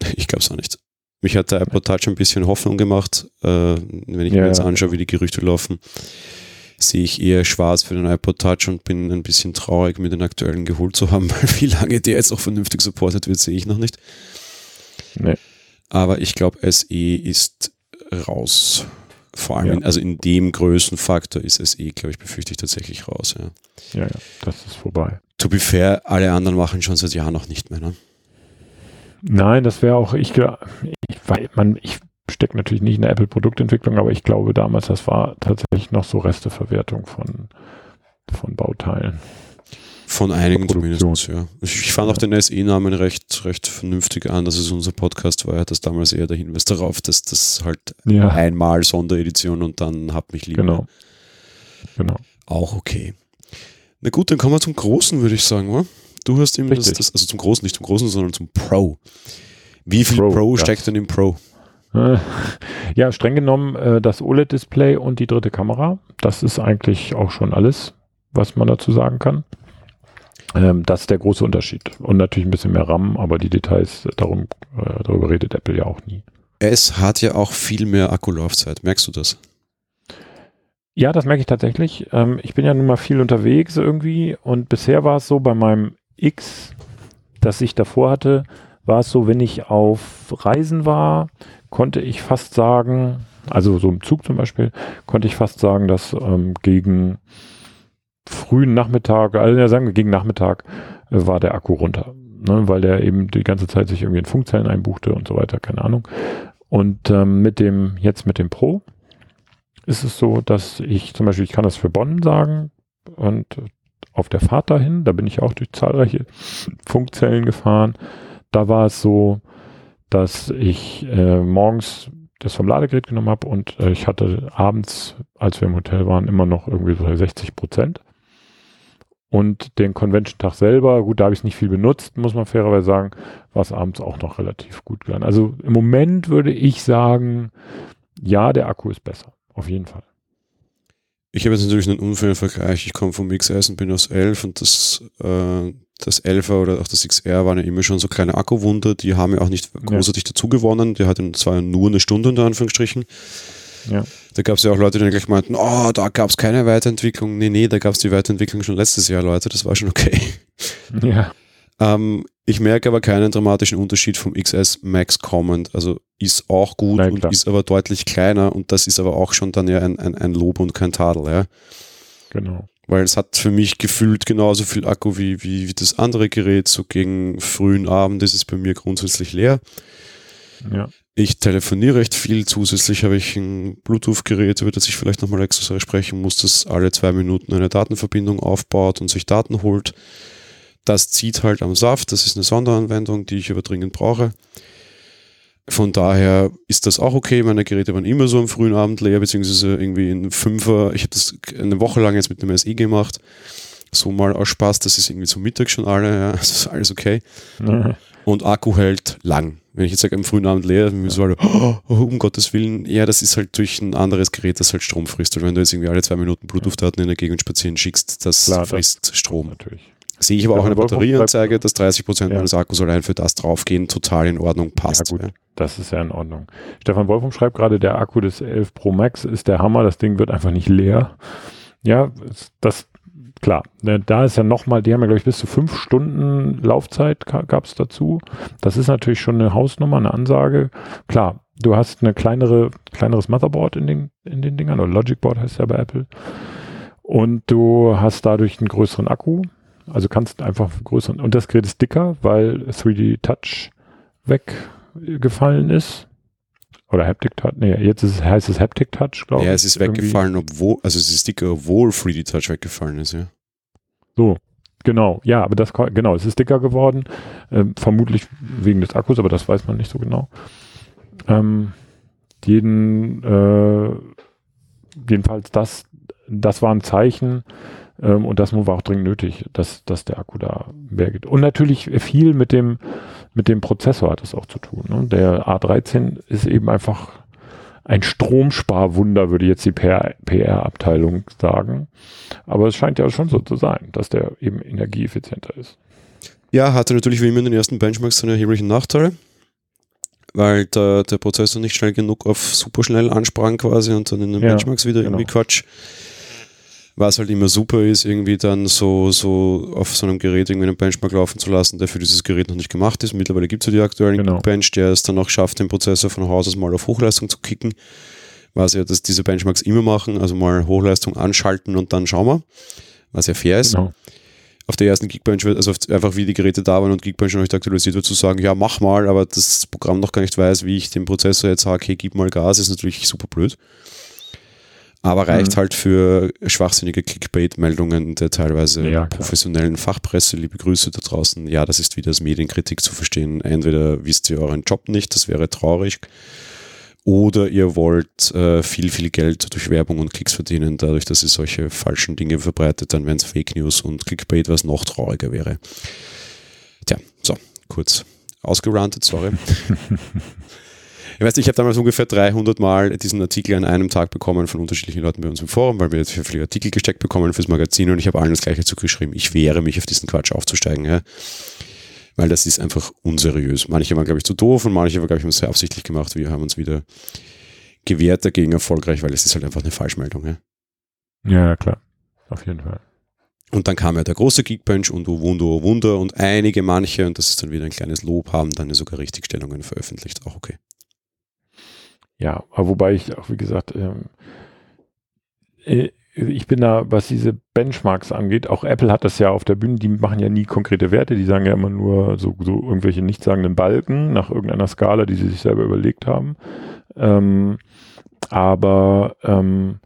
B: ich glaube es auch nicht. Mich hat der iPod Touch ein bisschen Hoffnung gemacht. Äh, wenn ich
A: Ja,
B: mir jetzt anschaue, wie die Gerüchte laufen, sehe ich eher schwarz für den iPod Touch und bin ein bisschen traurig, mir den aktuellen geholt zu haben, weil wie lange der jetzt auch vernünftig supportet wird, sehe ich noch nicht.
A: Nee.
B: Aber ich glaube, SE ist raus. Vor allem,
A: Ja.
B: in, also in dem Größenfaktor ist SE, glaube ich, befürchte ich tatsächlich raus. Ja.
A: Ja, ja, das ist vorbei.
B: To be fair, alle anderen machen schon seit Jahren noch nicht mehr. Ne?
A: Nein, das wäre auch, ich, ich, weil man, ich stecke natürlich nicht in der Apple-Produktentwicklung, aber ich glaube damals, das war tatsächlich noch so Resteverwertung von, von Bauteilen.
B: Von einigen zumindest, ja. Ich ich fand auch den SE-Namen recht, recht vernünftig an, dass es unser Podcast war. Hat das damals eher der Hinweis darauf, dass das halt
A: Ja,
B: einmal Sonderedition und dann habt mich lieber.
A: genau. Genau.
B: Auch okay. Na gut, dann kommen wir zum Großen, würde ich sagen, wa? Du hast ihm das, das, also zum Großen, nicht zum Großen, sondern zum Pro. Wie viel Pro,
A: Pro, ja.
B: steckt denn im Pro?
A: Äh, Ja, streng genommen äh, das OLED-Display und die dritte Kamera. Das ist eigentlich auch schon alles, was man dazu sagen kann. Ähm, das ist der große Unterschied. Und natürlich ein bisschen mehr RAM, aber die Details, äh, darum, darüber redet Apple ja auch nie.
B: Es hat ja auch viel mehr Akkulaufzeit. Merkst du das?
A: Ja, das merke ich tatsächlich. Ähm, ich bin ja nun mal viel unterwegs irgendwie und bisher war es so bei meinem X, das ich davor hatte, war es so, wenn ich auf Reisen war, konnte ich fast sagen, also so im Zug zum Beispiel, konnte ich fast sagen, dass ähm, gegen frühen Nachmittag, also sagen wir gegen Nachmittag, äh, war der Akku runter. Ne, weil der eben die ganze Zeit sich irgendwie in Funkzellen einbuchte und so weiter, keine Ahnung. Und ähm, mit dem, jetzt mit dem Pro, ist es so, dass ich zum Beispiel, ich kann das für Bonn sagen und auf der Fahrt dahin, da bin ich auch durch zahlreiche Funkzellen gefahren. Da war es so, dass ich äh, morgens das vom Ladegerät genommen habe und äh, ich hatte abends, als wir im Hotel waren, immer noch irgendwie so 60 Prozent. Und den Convention-Tag selber, gut, da habe ich es nicht viel benutzt, muss man fairerweise sagen, war es abends auch noch relativ gut gegangen. Also im Moment würde ich sagen, ja, der Akku ist besser. Auf jeden Fall.
B: Ich habe jetzt natürlich einen unfairen Vergleich. Ich komme vom XS und bin aus 11 und das, äh, das 11er oder auch das XR waren ja immer schon so kleine Akkuwunder, die haben ja auch nicht großartig ja. dazu gewonnen. Die hatten zwar nur eine Stunde unter Anführungsstrichen.
A: Ja.
B: Da gab es ja auch Leute, die dann gleich meinten, oh, da gab es keine Weiterentwicklung. Nee, nee, da gab es die Weiterentwicklung schon letztes Jahr, Leute, das war schon okay.
A: Ja.
B: Ähm, ich merke aber keinen dramatischen Unterschied vom XS Max Command. Also ist auch gut Nein, und ist aber deutlich kleiner und das ist aber auch schon dann ja ein, ein, ein Lob und kein Tadel, ja.
A: Genau.
B: Weil es hat für mich gefühlt genauso viel Akku wie, wie, wie das andere Gerät. So gegen frühen Abend ist es bei mir grundsätzlich leer.
A: Ja.
B: Ich telefoniere recht viel. Zusätzlich habe ich ein Bluetooth-Gerät, über das ich vielleicht nochmal extra sprechen muss, das alle zwei Minuten eine Datenverbindung aufbaut und sich Daten holt. Das zieht halt am Saft. Das ist eine Sonderanwendung, die ich aber dringend brauche. Von daher ist das auch okay. Meine Geräte waren immer so am frühen Abend leer, beziehungsweise irgendwie in Fünfer. Ich habe das eine Woche lang jetzt mit dem SI gemacht. So mal aus Spaß, das ist irgendwie zum Mittag schon alle, ja, das ist alles okay. Mhm. Und Akku hält lang. Wenn ich jetzt sage, am frühen Abend leer, dann müssen wir alle, oh, um Gottes Willen, ja, das ist halt durch ein anderes Gerät, das halt Strom frisst. Und wenn du jetzt irgendwie alle zwei Minuten Bluetooth-Daten in der Gegend spazieren schickst, das Klar, frisst das Strom. Natürlich. Sehe ich aber ja, auch eine Batterieanzeige, dass 30 Prozent ja. meines Akkus allein für das draufgehen, total in Ordnung, passt.
A: Ja, gut, das ist ja in Ordnung. Stefan Wolfung schreibt gerade, der Akku des 11 Pro Max ist der Hammer, das Ding wird einfach nicht leer. Ja, das, klar, ne, da ist ja nochmal, die haben ja, glaube ich, bis zu fünf Stunden Laufzeit gab es dazu. Das ist natürlich schon eine Hausnummer, eine Ansage. Klar, du hast eine kleinere, kleineres Motherboard in den, in den Dingern, oder Logic Board heißt ja bei Apple. Und du hast dadurch einen größeren Akku. Also kannst einfach größeren, und das Gerät ist dicker, weil 3D Touch weggefallen ist. Oder Haptic Touch, nee, jetzt ist, heißt es Haptic Touch, glaube ich.
B: Ja, es ist weggefallen, obwohl, also es ist dicker, obwohl 3D Touch weggefallen ist, ja.
A: So, genau, ja, aber das, genau, es ist dicker geworden, ähm, vermutlich wegen des Akkus, aber das weiß man nicht so genau. Ähm, jeden, äh, jedenfalls das, das war ein Zeichen, ähm, und das war auch dringend nötig, dass, dass der Akku da mehr geht. Und natürlich viel mit dem, mit dem Prozessor hat es auch zu tun. Ne? Der A13 ist eben einfach ein Stromsparwunder, würde jetzt die PR-Abteilung sagen. Aber es scheint ja schon so zu sein, dass der eben energieeffizienter ist.
B: Ja, hatte natürlich wie immer in den ersten Benchmarks seine erheblichen Nachteile, weil der, der Prozessor nicht schnell genug auf superschnell ansprang quasi und dann in den ja, Benchmarks wieder genau. irgendwie Quatsch was halt immer super ist, irgendwie dann so, so auf so einem Gerät irgendwie einen Benchmark laufen zu lassen, der für dieses Gerät noch nicht gemacht ist. Mittlerweile gibt es ja die aktuellen genau. Bench, der es dann auch schafft, den Prozessor von Haus aus mal auf Hochleistung zu kicken. Was ja, dass diese Benchmarks immer machen, also mal Hochleistung anschalten und dann schauen wir, was ja fair ist. Genau. Auf der ersten Geekbench wird, also einfach wie die Geräte da waren und Geekbench noch nicht aktualisiert wird, zu sagen, ja, mach mal, aber das Programm noch gar nicht weiß, wie ich dem Prozessor jetzt sage, hey, gib mal Gas, ist natürlich super blöd aber reicht mhm. halt für schwachsinnige Clickbait-Meldungen der teilweise ja, professionellen Fachpresse. Liebe Grüße da draußen. Ja, das ist wieder als Medienkritik zu verstehen. Entweder wisst ihr euren Job nicht, das wäre traurig, oder ihr wollt äh, viel, viel Geld durch Werbung und Klicks verdienen, dadurch, dass ihr solche falschen Dinge verbreitet, dann wären es Fake News und Clickbait, was noch trauriger wäre. Tja, so, kurz ausgerantet, sorry. Ich weiß, ich habe damals ungefähr 300 Mal diesen Artikel an einem Tag bekommen von unterschiedlichen Leuten bei uns im Forum, weil wir jetzt viele Artikel gesteckt bekommen fürs Magazin und ich habe allen das gleiche zugeschrieben. Ich wehre mich, auf diesen Quatsch aufzusteigen, ja. Weil das ist einfach unseriös. Manche waren, glaube ich, zu doof und manche, glaube ich, haben es sehr absichtlich gemacht. Wir haben uns wieder gewehrt dagegen erfolgreich, weil es ist halt einfach eine Falschmeldung, ja.
A: Ja, klar. Auf jeden Fall.
B: Und dann kam ja der große Geekbench und oh Wunder, oh Wunder und einige, manche, und das ist dann wieder ein kleines Lob, haben dann sogar Richtigstellungen veröffentlicht. Auch okay.
A: Ja, wobei ich auch, wie gesagt, ähm, äh, ich bin da, was diese Benchmarks angeht, auch Apple hat das ja auf der Bühne, die machen ja nie konkrete Werte, die sagen ja immer nur so, so irgendwelche nichtssagenden Balken nach irgendeiner Skala, die sie sich selber überlegt haben. Ähm, aber ähm,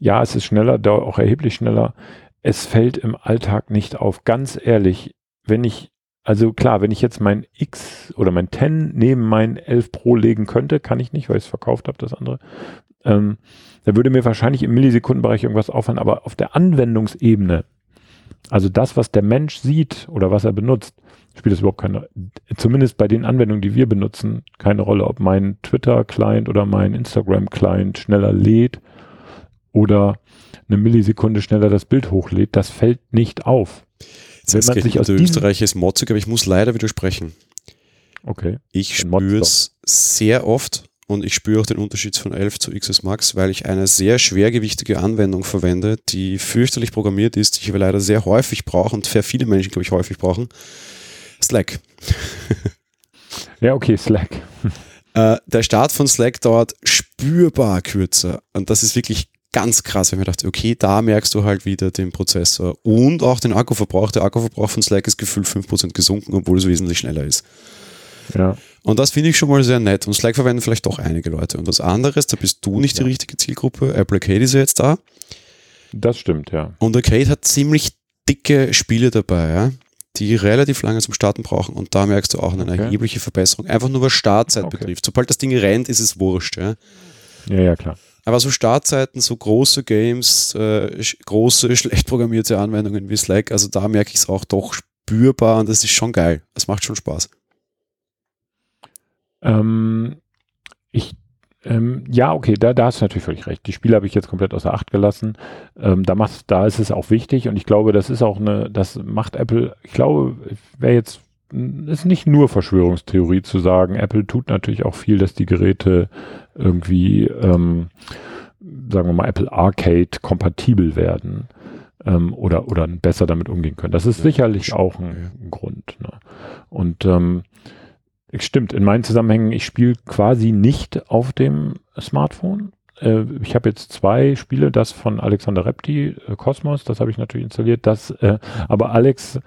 A: ja, es ist schneller, auch erheblich schneller. Es fällt im Alltag nicht auf. Ganz ehrlich, wenn ich also klar, wenn ich jetzt mein X oder mein 10 neben mein 11 Pro legen könnte, kann ich nicht, weil ich es verkauft habe, das andere. Ähm, da würde mir wahrscheinlich im Millisekundenbereich irgendwas auffallen, aber auf der Anwendungsebene, also das, was der Mensch sieht oder was er benutzt, spielt das überhaupt keine, zumindest bei den Anwendungen, die wir benutzen, keine Rolle, ob mein Twitter-Client oder mein Instagram-Client schneller lädt oder eine Millisekunde schneller das Bild hochlädt, das fällt nicht auf.
B: Heißt,
A: man sich aus
B: der Österreicher ist motzig, aber ich muss leider widersprechen.
A: Okay.
B: Ich spüre es sehr oft und ich spüre auch den Unterschied von 11 zu XS Max, weil ich eine sehr schwergewichtige Anwendung verwende, die fürchterlich programmiert ist, die ich aber leider sehr häufig brauche und sehr viele Menschen, glaube ich, häufig brauchen. Slack.
A: Ja, okay, Slack.
B: Äh, der Start von Slack dauert spürbar kürzer und das ist wirklich ganz krass, wenn man dachte, okay, da merkst du halt wieder den Prozessor und auch den Akkuverbrauch. Der Akkuverbrauch von Slack ist gefühlt 5% gesunken, obwohl es wesentlich schneller ist.
A: Ja.
B: Und das finde ich schon mal sehr nett. Und Slack verwenden vielleicht doch einige Leute. Und was anderes, da bist du nicht die
A: Ja.
B: richtige Zielgruppe. Apple Arcade ist ja jetzt da.
A: Das stimmt, ja.
B: Und Arcade hat ziemlich dicke Spiele dabei, ja, die relativ lange zum Starten brauchen. Und da merkst du auch eine
A: Okay.
B: erhebliche Verbesserung. Einfach nur was Startzeit
A: Okay.
B: betrifft. Sobald das Ding rennt, ist es wurscht. Ja.
A: Ja, ja, klar.
B: Aber so Startzeiten, so große Games, äh, große, schlecht programmierte Anwendungen wie Slack, also da merke ich es auch doch spürbar und das ist schon geil. Es macht schon Spaß.
A: Ähm, ich, ähm, ja, okay, da, da hast du natürlich völlig recht. Die Spiele habe ich jetzt komplett außer Acht gelassen. Ähm, da, macht, da ist es auch wichtig und ich glaube, das ist auch eine, das macht Apple, ich glaube, wäre jetzt, ist nicht nur Verschwörungstheorie zu sagen, Apple tut natürlich auch viel, dass die Geräte irgendwie, ähm, sagen wir mal, Apple Arcade kompatibel werden. Ähm, oder, oder besser damit umgehen können. Das ist
B: Ja,
A: sicherlich
B: schon,
A: auch ein, ein Grund. Ne? Und ähm, Stimmt, in meinen Zusammenhängen, ich spiele quasi nicht auf dem Smartphone. Äh, ich habe jetzt zwei Spiele, das von Alexander Repti, äh, Cosmos, das habe ich natürlich installiert, das, äh, aber Alex,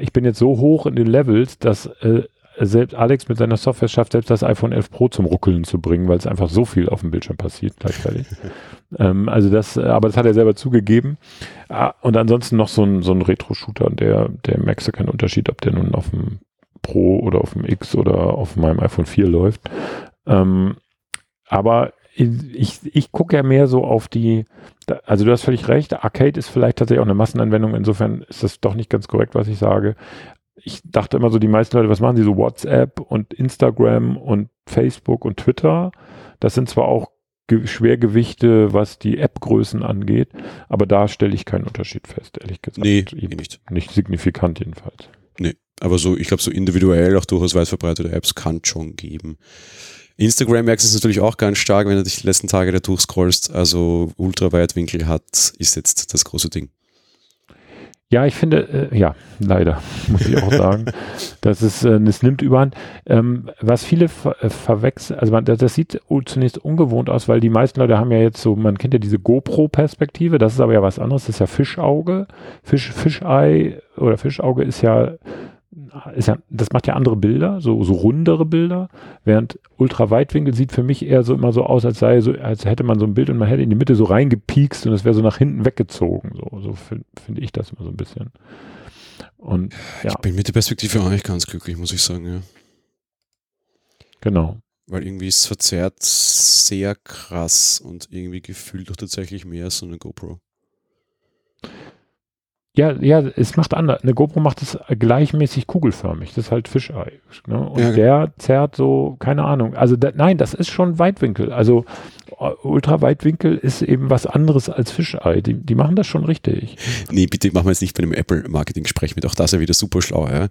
A: ich bin jetzt so hoch in den Levels, dass äh, selbst Alex mit seiner Software schafft, selbst das iPhone 11 Pro zum Ruckeln zu bringen, weil es einfach so viel auf dem Bildschirm passiert gleichzeitig. ähm, also das, äh, aber das hat er selber zugegeben. Ah, und ansonsten noch so ein, so ein Retro-Shooter, und der, der merkst du keinen Unterschied, ob der nun auf dem Pro oder auf dem X oder auf meinem iPhone 4 läuft. Ähm, aber ich, ich gucke ja mehr so auf die, also du hast völlig recht, Arcade ist vielleicht tatsächlich auch eine Massenanwendung, insofern ist das doch nicht ganz korrekt, was ich sage. Ich dachte immer so, die meisten Leute, was machen die so WhatsApp und Instagram und Facebook und Twitter? Das sind zwar auch Ge- Schwergewichte, was die App-Größen angeht, aber da stelle ich keinen Unterschied fest, ehrlich gesagt.
B: Nee, eh
A: Eben
B: nicht.
A: nicht signifikant jedenfalls.
B: Aber so, ich glaube, so individuell auch durchaus weit verbreitete Apps kann es schon geben. Instagram merkst du es natürlich auch ganz stark, wenn du dich die letzten Tage da durchscrollst. Also Ultraweitwinkel hat, ist jetzt das große Ding.
A: Ja, ich finde, äh, ja, leider, muss ich auch sagen. das ist, äh, es nimmt überhand. Ähm, was viele ver äh, verwechseln, also man, das, das sieht zunächst ungewohnt aus, weil die meisten Leute haben ja jetzt so, man kennt ja diese GoPro-Perspektive, das ist aber ja was anderes, das ist ja Fischauge. Fisch, Fischei oder Fischauge ist ja, ja, das macht ja andere Bilder, so, so rundere Bilder, während Ultraweitwinkel sieht für mich eher so immer so aus, als sei so, als hätte man so ein Bild und man hätte in die Mitte so reingepiekst und es wäre so nach hinten weggezogen. So, so fin- finde ich das immer so ein bisschen. Und ja,
B: Ich bin mit der Perspektive auch nicht ganz glücklich, muss ich sagen, ja.
A: genau.
B: Weil irgendwie es verzerrt sehr krass und irgendwie gefühlt doch tatsächlich mehr als so eine GoPro.
A: Ja, ja, es macht anders. Eine GoPro macht es gleichmäßig kugelförmig. Das ist halt Fischei. Ne? Und
B: Ja,
A: der zerrt so, keine Ahnung. Also da, nein, das ist schon Weitwinkel. Also äh, Ultraweitwinkel ist eben was anderes als Fischei. Die, die machen das schon richtig.
B: Nee, bitte machen wir jetzt nicht bei einem Apple-Marketing-Gespräch mit. Auch das ist ja wieder super schlau. Ja?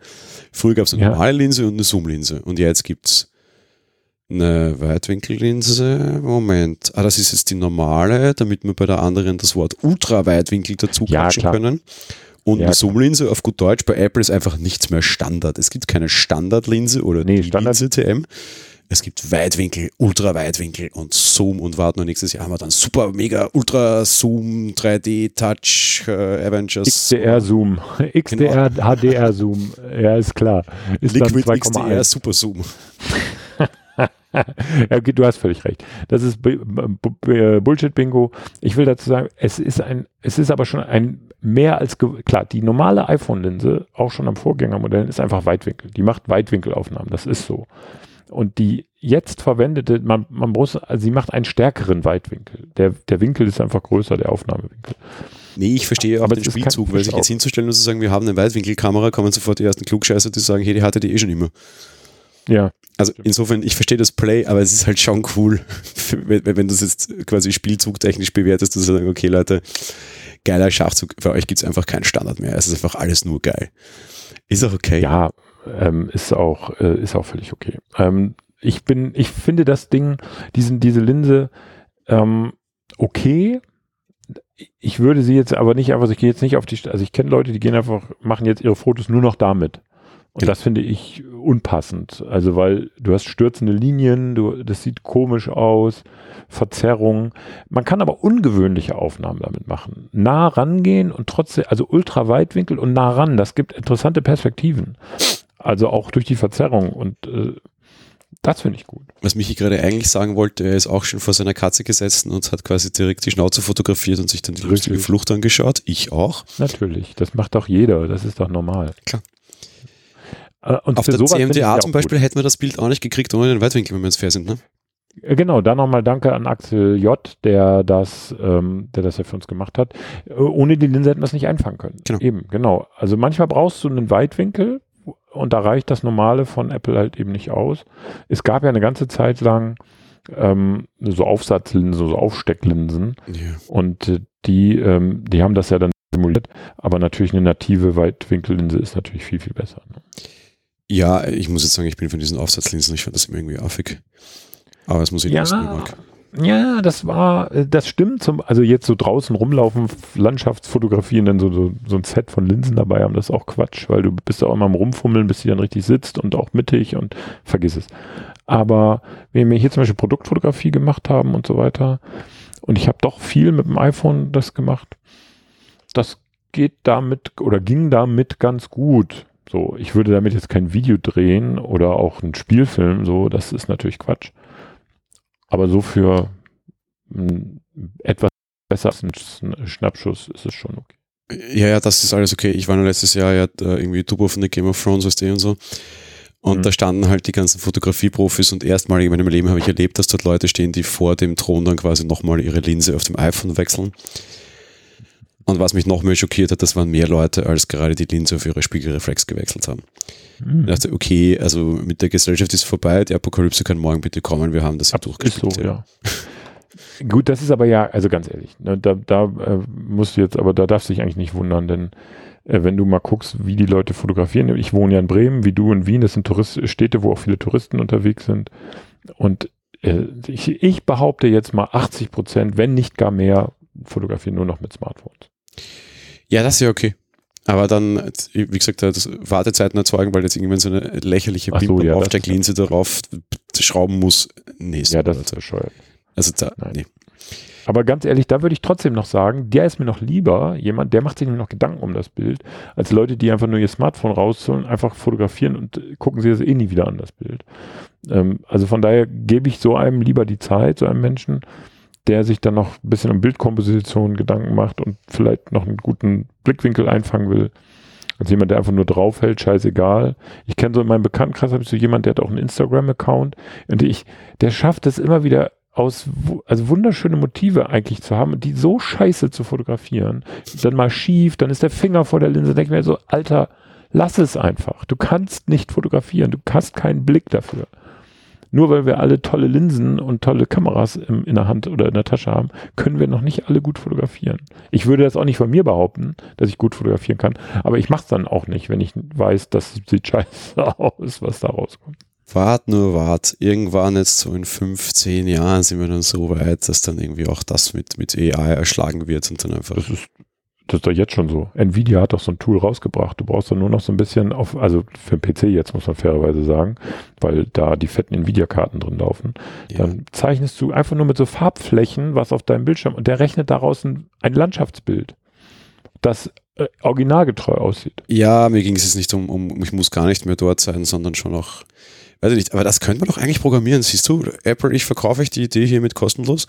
B: Früher gab es eine
A: Ja.
B: normale Linse und eine Zoom-Linse. Und jetzt gibt es eine Weitwinkellinse. Moment. Ah, das ist jetzt die normale, damit wir bei der anderen das Wort Ultraweitwinkel dazu
A: Ja,
B: können. Und
A: Ja,
B: eine. Zoom-Linse auf gut Deutsch bei Apple ist einfach nichts mehr Standard. Es gibt keine Standardlinse oder
A: Nee, Standard-
B: Linse TM. Es gibt Weitwinkel, Ultraweitwinkel und Zoom und warten und nächstes Jahr haben wir dann super mega Ultra Zoom 3D Touch äh, Avengers
A: XDR Zoom. XDR HDR Zoom. Ja, ist klar. Ist
B: Liquid XDR
A: 2,1.
B: Super Zoom.
A: ja, okay, du hast völlig recht. Das ist Bu- Bu- Bullshit-Bingo. Ich will dazu sagen, es ist ein, es ist aber schon ein mehr als klar. Die normale iPhone-Linse, auch schon am Vorgängermodell, ist einfach Weitwinkel. Die macht Weitwinkelaufnahmen. Das ist so. Und die jetzt verwendete, man, man muss, also sie macht einen stärkeren Weitwinkel. Der, der Winkel ist einfach größer, der Aufnahmewinkel.
B: Nee, ich verstehe auch
A: Aber
B: den Spielzug, weil sich jetzt hinzustellen und zu sagen, wir haben eine Weitwinkelkamera, kommen sofort die ersten Klugscheißer, die sagen, hey, die hatte die eh schon immer.
A: Ja,
B: Also insofern, ich verstehe das Play, aber es ist halt schon cool, wenn, wenn du es jetzt quasi spielzugtechnisch bewertest, dass du sagst, okay Leute, geiler Schachzug. Für euch gibt es einfach keinen Standard mehr. Es ist einfach alles nur geil. Ist auch okay.
A: Ja, ähm, ist auch, äh, ist auch völlig okay. Ähm, ich bin, ich finde das Ding, diesen, diese Linse, ähm, okay. Ich würde sie jetzt aber nicht einfach, ich gehe jetzt nicht auf die, also ich kenne Leute, die gehen einfach, machen jetzt ihre Fotos nur noch damit. Und
B: Genau.
A: das finde ich unpassend. Also, weil du hast stürzende Linien, du, das sieht komisch aus, Verzerrung. Man kann aber ungewöhnliche Aufnahmen damit machen. Nah rangehen und trotzdem, also Ultraweitwinkel und nah ran, das gibt interessante Perspektiven. Also auch durch die Verzerrung und äh, das finde ich gut.
B: Was Michi gerade eigentlich sagen wollte, er ist auch schon vor seiner Katze gesessen und hat quasi direkt die Schnauze fotografiert und sich dann die lustige Flucht angeschaut. Ich auch.
A: Natürlich, das macht doch jeder, das ist doch normal.
B: Klar.
A: Äh, Und
B: Auf der CMDA zum
A: auch gut.
B: Beispiel hätten wir das Bild auch nicht gekriegt ohne den Weitwinkel, wenn wir jetzt fair sind. Ne?
A: Äh, Genau, da nochmal danke an Axel J., der das, ähm, der das ja für uns gemacht hat. Äh, Ohne die Linse hätten wir es nicht einfangen können.
B: Genau.
A: Eben, genau. Also manchmal brauchst du einen Weitwinkel und da reicht das normale von Apple halt eben nicht aus. Es gab ja eine ganze Zeit lang ähm, so Aufsatzlinsen, so Aufstecklinsen
B: Ja.
A: und äh, die, ähm, die haben das ja dann simuliert, aber natürlich eine native Weitwinkellinse ist natürlich viel, viel besser. Ne?
B: Ja, ich muss jetzt sagen, ich bin von diesen Aufsatzlinsen, ich fand das immer irgendwie affig. Aber es muss ich
A: Ja,
B: ich mag.
A: ja, das war, äh, das stimmt. Zum, also jetzt so draußen rumlaufen, Landschaftsfotografien, dann so, so, so ein Set von Linsen dabei haben, das ist auch Quatsch, weil du bist ja auch immer am Rumfummeln, bis die dann richtig sitzt und auch mittig und vergiss es. Aber wenn wir hier zum Beispiel Produktfotografie gemacht haben und so weiter, und ich habe doch viel mit dem iPhone das gemacht, das geht damit oder ging damit ganz gut. So, ich würde damit jetzt kein Video drehen oder auch einen Spielfilm, so, das ist natürlich Quatsch. Aber so für mh, etwas besser als ein Schn- Schnappschuss ist es schon okay.
B: Ja, ja, das ist alles okay. Ich war nur letztes Jahr ja da irgendwie Turbo von der Game of Thrones, weißt du, und so. Und
A: Mhm.
B: da standen halt die ganzen Fotografieprofis und erstmalig in meinem Leben habe ich erlebt, dass dort Leute stehen, die vor dem Thron dann quasi nochmal ihre Linse auf dem iPhone wechseln. Und was mich noch mehr schockiert hat, das waren mehr Leute, als gerade die Linse auf ihre Spiegelreflex gewechselt haben.
A: Mhm.
B: Ich dachte, okay, also mit der Gesellschaft ist vorbei, die Apokalypse kann morgen bitte kommen, wir haben das hier
A: Ist so,
B: durchgespielt.
A: ja. Gut, das ist aber ja, also ganz ehrlich, ne, da, da äh, musst du jetzt, aber da darfst du dich eigentlich nicht wundern, denn äh, wenn du mal guckst, wie die Leute fotografieren, ich wohne ja in Bremen, wie du in Wien, das sind Tourist Städte, wo auch viele Touristen unterwegs sind und äh, ich, ich behaupte jetzt mal 80 Prozent, wenn nicht gar mehr, fotografieren nur noch mit Smartphones.
B: Ja, das ist ja okay. Aber dann, wie gesagt, das Wartezeiten erzeugen, weil jetzt irgendwann so eine lächerliche
A: Ach so, ja,
B: Aufstecklinse darauf schrauben muss. Nee, so
A: Ja, das ist bescheuert.
B: Also da,
A: Nein.
B: nee.
A: Aber ganz ehrlich, da würde ich trotzdem noch sagen, der ist mir noch lieber, jemand, der macht sich noch Gedanken um das Bild, als Leute, die einfach nur ihr Smartphone rausholen, einfach fotografieren und gucken sich das eh nie wieder an, das Bild. Ähm, also von daher gebe ich so einem lieber die Zeit, so einem Menschen, der sich dann noch ein bisschen um Bildkomposition Gedanken macht und vielleicht noch einen guten Blickwinkel einfangen will, als jemand, der einfach nur draufhält, scheißegal. Ich kenne so in meinem Bekanntenkreis, habe ich so jemand, der hat auch einen Instagram-Account und ich, der schafft es immer wieder aus, also wunderschöne Motive eigentlich zu haben die so scheiße zu fotografieren. Dann mal schief, dann ist der Finger vor der Linse, denke mir so, Alter, lass es einfach. Du kannst nicht fotografieren, du hast keinen Blick dafür. Nur weil wir alle tolle Linsen und tolle Kameras im, in der Hand oder in der Tasche haben, können wir noch nicht alle gut fotografieren. Ich würde das auch nicht von mir behaupten, dass ich gut fotografieren kann, aber ich mache es dann auch nicht, wenn ich weiß, das sieht scheiße aus, was da rauskommt.
B: Wart nur, wart. Irgendwann jetzt so in 15 Jahren sind wir dann so weit, dass dann irgendwie auch das mit, mit AI erschlagen wird und dann einfach.
A: Das ist, das ist doch jetzt schon so. Nvidia hat doch so ein Tool rausgebracht. Du brauchst dann nur noch so ein bisschen auf, also für den PC jetzt muss man fairerweise sagen, weil da die fetten Nvidia-Karten drin laufen.
B: Ja.
A: Dann zeichnest du einfach nur mit so Farbflächen was auf deinem Bildschirm und der rechnet daraus ein, ein Landschaftsbild, das äh, originalgetreu aussieht.
B: Ja, mir ging es jetzt nicht um, um, ich muss gar nicht mehr dort sein, sondern schon auch, weiß ich nicht, aber das könnte man doch eigentlich programmieren, siehst du? Apple, ich verkaufe euch die Idee hier mit kostenlos.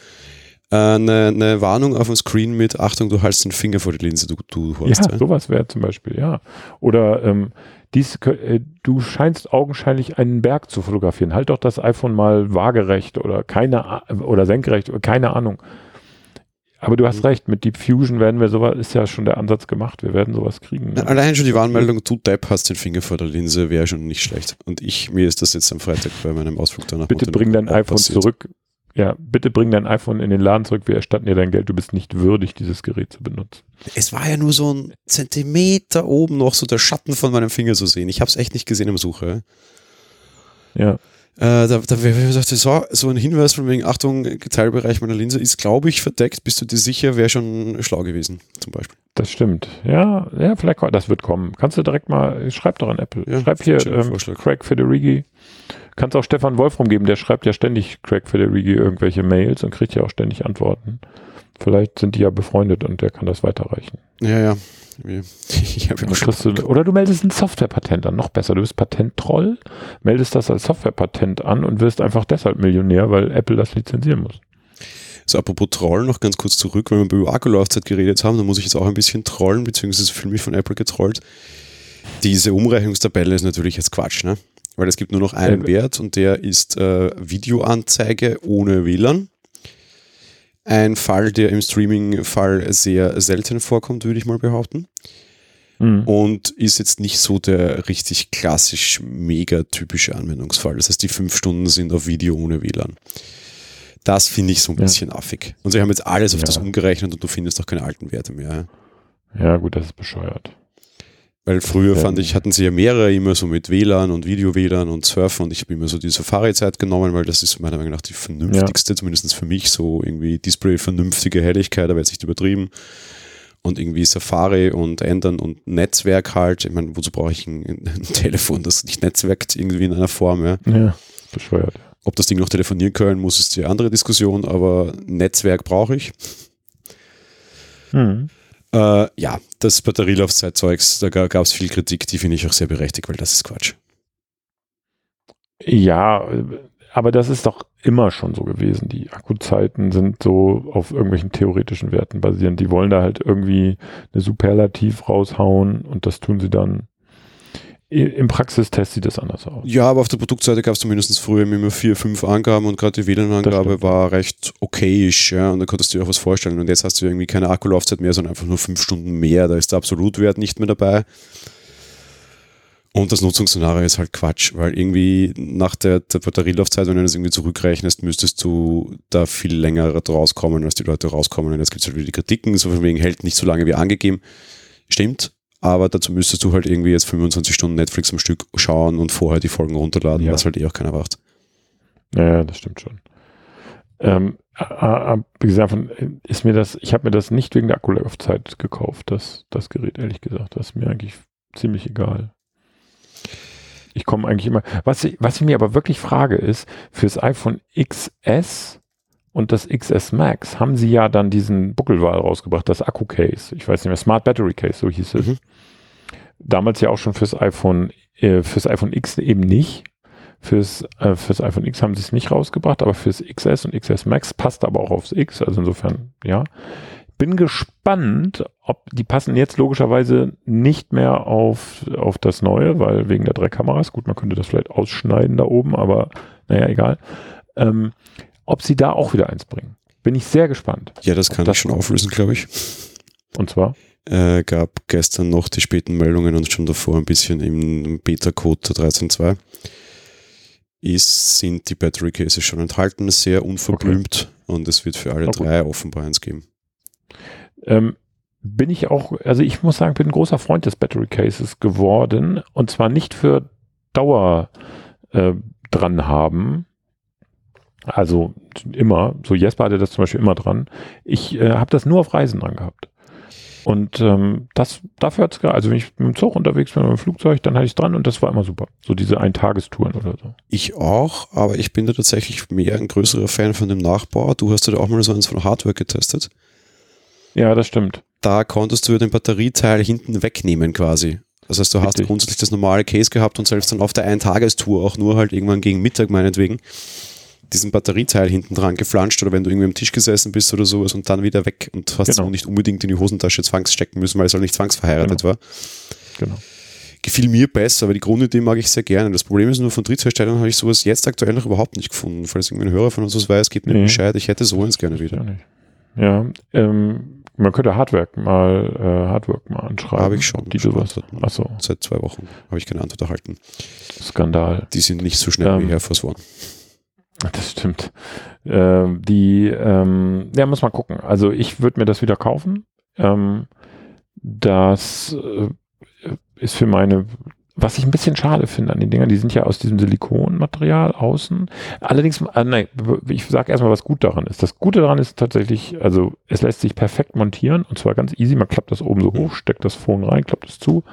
B: Eine, eine Warnung auf dem Screen mit Achtung, du haltst den Finger vor die Linse, du, du
A: Ja,
B: hast. Ja,
A: sowas wäre zum Beispiel, ja. Oder ähm, dies, äh, du scheinst augenscheinlich einen Berg zu fotografieren. Halt doch das iPhone mal waagerecht oder keine oder senkrecht oder keine Ahnung. Aber du hast
B: Mhm.
A: recht, mit Deep Fusion werden wir sowas, ist ja schon der Ansatz gemacht, wir werden sowas kriegen. Ne?
B: Allein schon die Warnmeldung, du Depp hast den Finger vor der Linse, wäre schon nicht schlecht. Und ich, mir ist das jetzt am Freitag bei meinem Ausflug danach
A: Bitte bring dein iPhone
B: passiert.
A: zurück. Ja, bitte bring dein iPhone in den Laden zurück, wir erstatten dir dein Geld, du bist nicht würdig, dieses Gerät zu benutzen.
B: Es war ja nur so ein Zentimeter oben noch so der Schatten von meinem Finger zu sehen. Ich habe es echt nicht gesehen im Suche.
A: Ja.
B: Äh, da da gesagt, so, so ein Hinweis von wegen, Achtung, Teilbereich meiner Linse ist, glaube ich, verdeckt. Bist du dir sicher, wäre schon schlau gewesen, zum Beispiel.
A: Das stimmt. Ja, ja, vielleicht, das wird kommen. Kannst du direkt mal, schreib doch an Apple.
B: Ja,
A: schreib hier ähm. Craig Federighi. Kannst auch Stefan Wolfram geben, der schreibt ja ständig Craig Federighi irgendwelche Mails und kriegt ja auch ständig Antworten. Vielleicht sind die ja befreundet und der kann das weiterreichen.
B: Ja, ja. Ich ja
A: du, oder du meldest ein Softwarepatent an, noch besser. Du bist Patenttroll, meldest das als Softwarepatent an und wirst einfach deshalb Millionär, weil Apple das lizenzieren muss.
B: So, apropos Trollen, noch ganz kurz zurück, weil wir über Akkulaufzeit geredet haben, da muss ich jetzt auch ein bisschen trollen, beziehungsweise fühle mich von Apple getrollt. Diese Umrechnungstabelle ist natürlich jetzt Quatsch, ne? Weil es gibt nur noch einen
A: Äh,
B: Wert und der ist äh, Videoanzeige ohne WLAN. Ein Fall, der im Streaming-Fall sehr selten vorkommt, würde ich mal behaupten.
A: Mhm.
B: Und ist jetzt nicht so der richtig klassisch mega typische Anwendungsfall. Das heißt, die fünf Stunden sind auf Video ohne WLAN. Das finde ich so ein
A: Ja.
B: bisschen affig. Und sie haben jetzt alles auf
A: Ja.
B: das umgerechnet und du findest auch keine alten Werte mehr.
A: Ja, gut, das ist bescheuert.
B: Weil früher
A: Ja.
B: fand ich, hatten sie ja mehrere immer so mit WLAN und Video-WLAN und Surfen und ich habe immer so die Safari-Zeit genommen, weil das ist meiner Meinung nach die vernünftigste, zumindest für mich, so irgendwie Display vernünftige Helligkeit, aber jetzt nicht übertrieben. Und irgendwie Safari und ändern und Netzwerk halt. Ich meine, wozu brauche ich ein, ein Telefon, das nicht netzwerkt irgendwie in einer Form, ja.
A: Ja, bescheuert.
B: Ob das Ding noch telefonieren können muss, ist die andere Diskussion, aber Netzwerk brauche ich.
A: Mhm.
B: Äh, ja, das Batterielaufzeit-Zeugs, da gab es viel Kritik, die finde ich auch sehr berechtigt, weil das ist Quatsch.
A: Ja, aber das ist doch immer schon so gewesen. Die Akkuzeiten sind so auf irgendwelchen theoretischen Werten basierend. Die wollen da halt irgendwie eine Superlativ raushauen und das tun sie dann. Im Praxistest sieht das anders aus.
B: Ja, aber auf der Produktseite gab es zumindest früher immer vier, fünf Angaben und gerade die WLAN-Angabe war recht okayisch, ja, und da konntest du dir auch was vorstellen. Und jetzt hast du irgendwie keine Akkulaufzeit mehr, sondern einfach nur fünf Stunden mehr. Da ist der Absolutwert nicht mehr dabei. Und das Nutzungsszenario ist halt Quatsch, weil irgendwie nach der, der Batterielaufzeit, wenn du das irgendwie zurückrechnest, müsstest du da viel länger rauskommen, als die Leute rauskommen. Und jetzt gibt es halt wieder die Kritiken, so von wegen hält nicht so lange wie angegeben. Stimmt, aber dazu müsstest du halt irgendwie jetzt 25 Stunden Netflix am Stück schauen und vorher die Folgen runterladen,
A: Ja.
B: was halt eh auch keiner macht.
A: Ja, das stimmt schon. Ähm, wie gesagt, ist mir das, ich habe mir das nicht wegen der Akkulaufzeit gekauft, das, das Gerät, ehrlich gesagt. Das ist mir eigentlich ziemlich egal. Ich komme eigentlich immer. Was ich, was ich mir aber wirklich frage, ist, fürs iPhone XS und das XS Max haben sie ja dann diesen Buckelwahl rausgebracht, das Akku-Case. Ich weiß nicht mehr, Smart Battery Case, so hieß es.
B: Mhm.
A: Damals ja auch schon fürs iPhone, äh, fürs iPhone X eben nicht. Fürs, äh, fürs iPhone X haben sie es nicht rausgebracht, aber fürs XS und XS Max passt aber auch aufs X. Also insofern, ja. Bin gespannt, ob die passen jetzt logischerweise nicht mehr auf, auf das Neue, weil wegen der drei Kameras, gut, man könnte das vielleicht ausschneiden da oben, aber naja, egal. Ähm, ob sie da auch wieder eins bringen. Bin ich sehr gespannt.
B: Ja, das kann
A: Das
B: ich schon
A: kommt.
B: auflösen, glaube ich.
A: Und zwar,
B: Äh, gab gestern noch die späten Meldungen und schon davor ein bisschen im Beta-Code der 13.2. Ist, sind die Battery Cases schon enthalten, sehr unverblümt und es wird für alle
A: gut.
B: drei offenbar eins geben.
A: ähm, bin ich auch, also ich muss sagen, bin ein großer Freund des Battery Cases geworden und zwar nicht für Dauer äh, dran haben. Also immer, so Jesper hatte das zum Beispiel immer dran. Ich äh, habe das nur auf Reisen dran gehabt. Und ähm, das, dafür hat's ge- also wenn ich mit dem Zug unterwegs bin mit dem Flugzeug, dann hatte ich dran und das war immer super. So diese Eintagestouren oder so.
B: Ich auch, aber ich bin da tatsächlich mehr ein größerer Fan von dem Nachbau. Du hast ja da auch mal so eins von Hardware getestet.
A: Ja, das stimmt.
B: Da konntest du ja den Batterieteil hinten wegnehmen quasi. Das heißt, du hast
A: Richtig.
B: grundsätzlich das normale Case gehabt und selbst dann auf der Eintagestour auch nur halt irgendwann gegen Mittag meinetwegen diesen Batterieteil hinten dran geflanscht oder wenn du irgendwie am Tisch gesessen bist oder sowas und dann wieder weg und hast
A: Genau.
B: auch nicht unbedingt in die Hosentasche zwangsstecken müssen, weil es halt nicht zwangsverheiratet war.
A: Genau.
B: Gefiel mir besser, aber die Grundidee mag ich sehr gerne. Das Problem ist nur, von Drittherstellern habe ich sowas jetzt aktuell noch überhaupt nicht gefunden. Falls irgendwie ein Hörer von uns was weiß, geht mir
A: Nee.
B: Bescheid. Ich hätte so eins gerne wieder.
A: ja ähm, man könnte Hardwork mal, äh, Hardwork mal anschreiben.
B: Habe ich schon.
A: Die sowas. Achso,
B: Seit zwei Wochen habe ich keine Antwort erhalten.
A: Skandal.
B: Die sind nicht so schnell
A: Ähm.
B: wie Air Force One.
A: Das stimmt. Ähm, die, ähm, ja, muss man gucken. Also ich würde mir das wieder kaufen. Ähm, das äh, ist für meine was ich ein bisschen schade finde an den Dingern, die sind ja aus diesem Silikonmaterial außen. Allerdings, äh, nein, ich sage erstmal, was gut daran ist. Das Gute daran ist tatsächlich, also es lässt sich perfekt montieren und zwar ganz easy. Man klappt das oben so hoch, steckt das Phone rein, klappt es zu.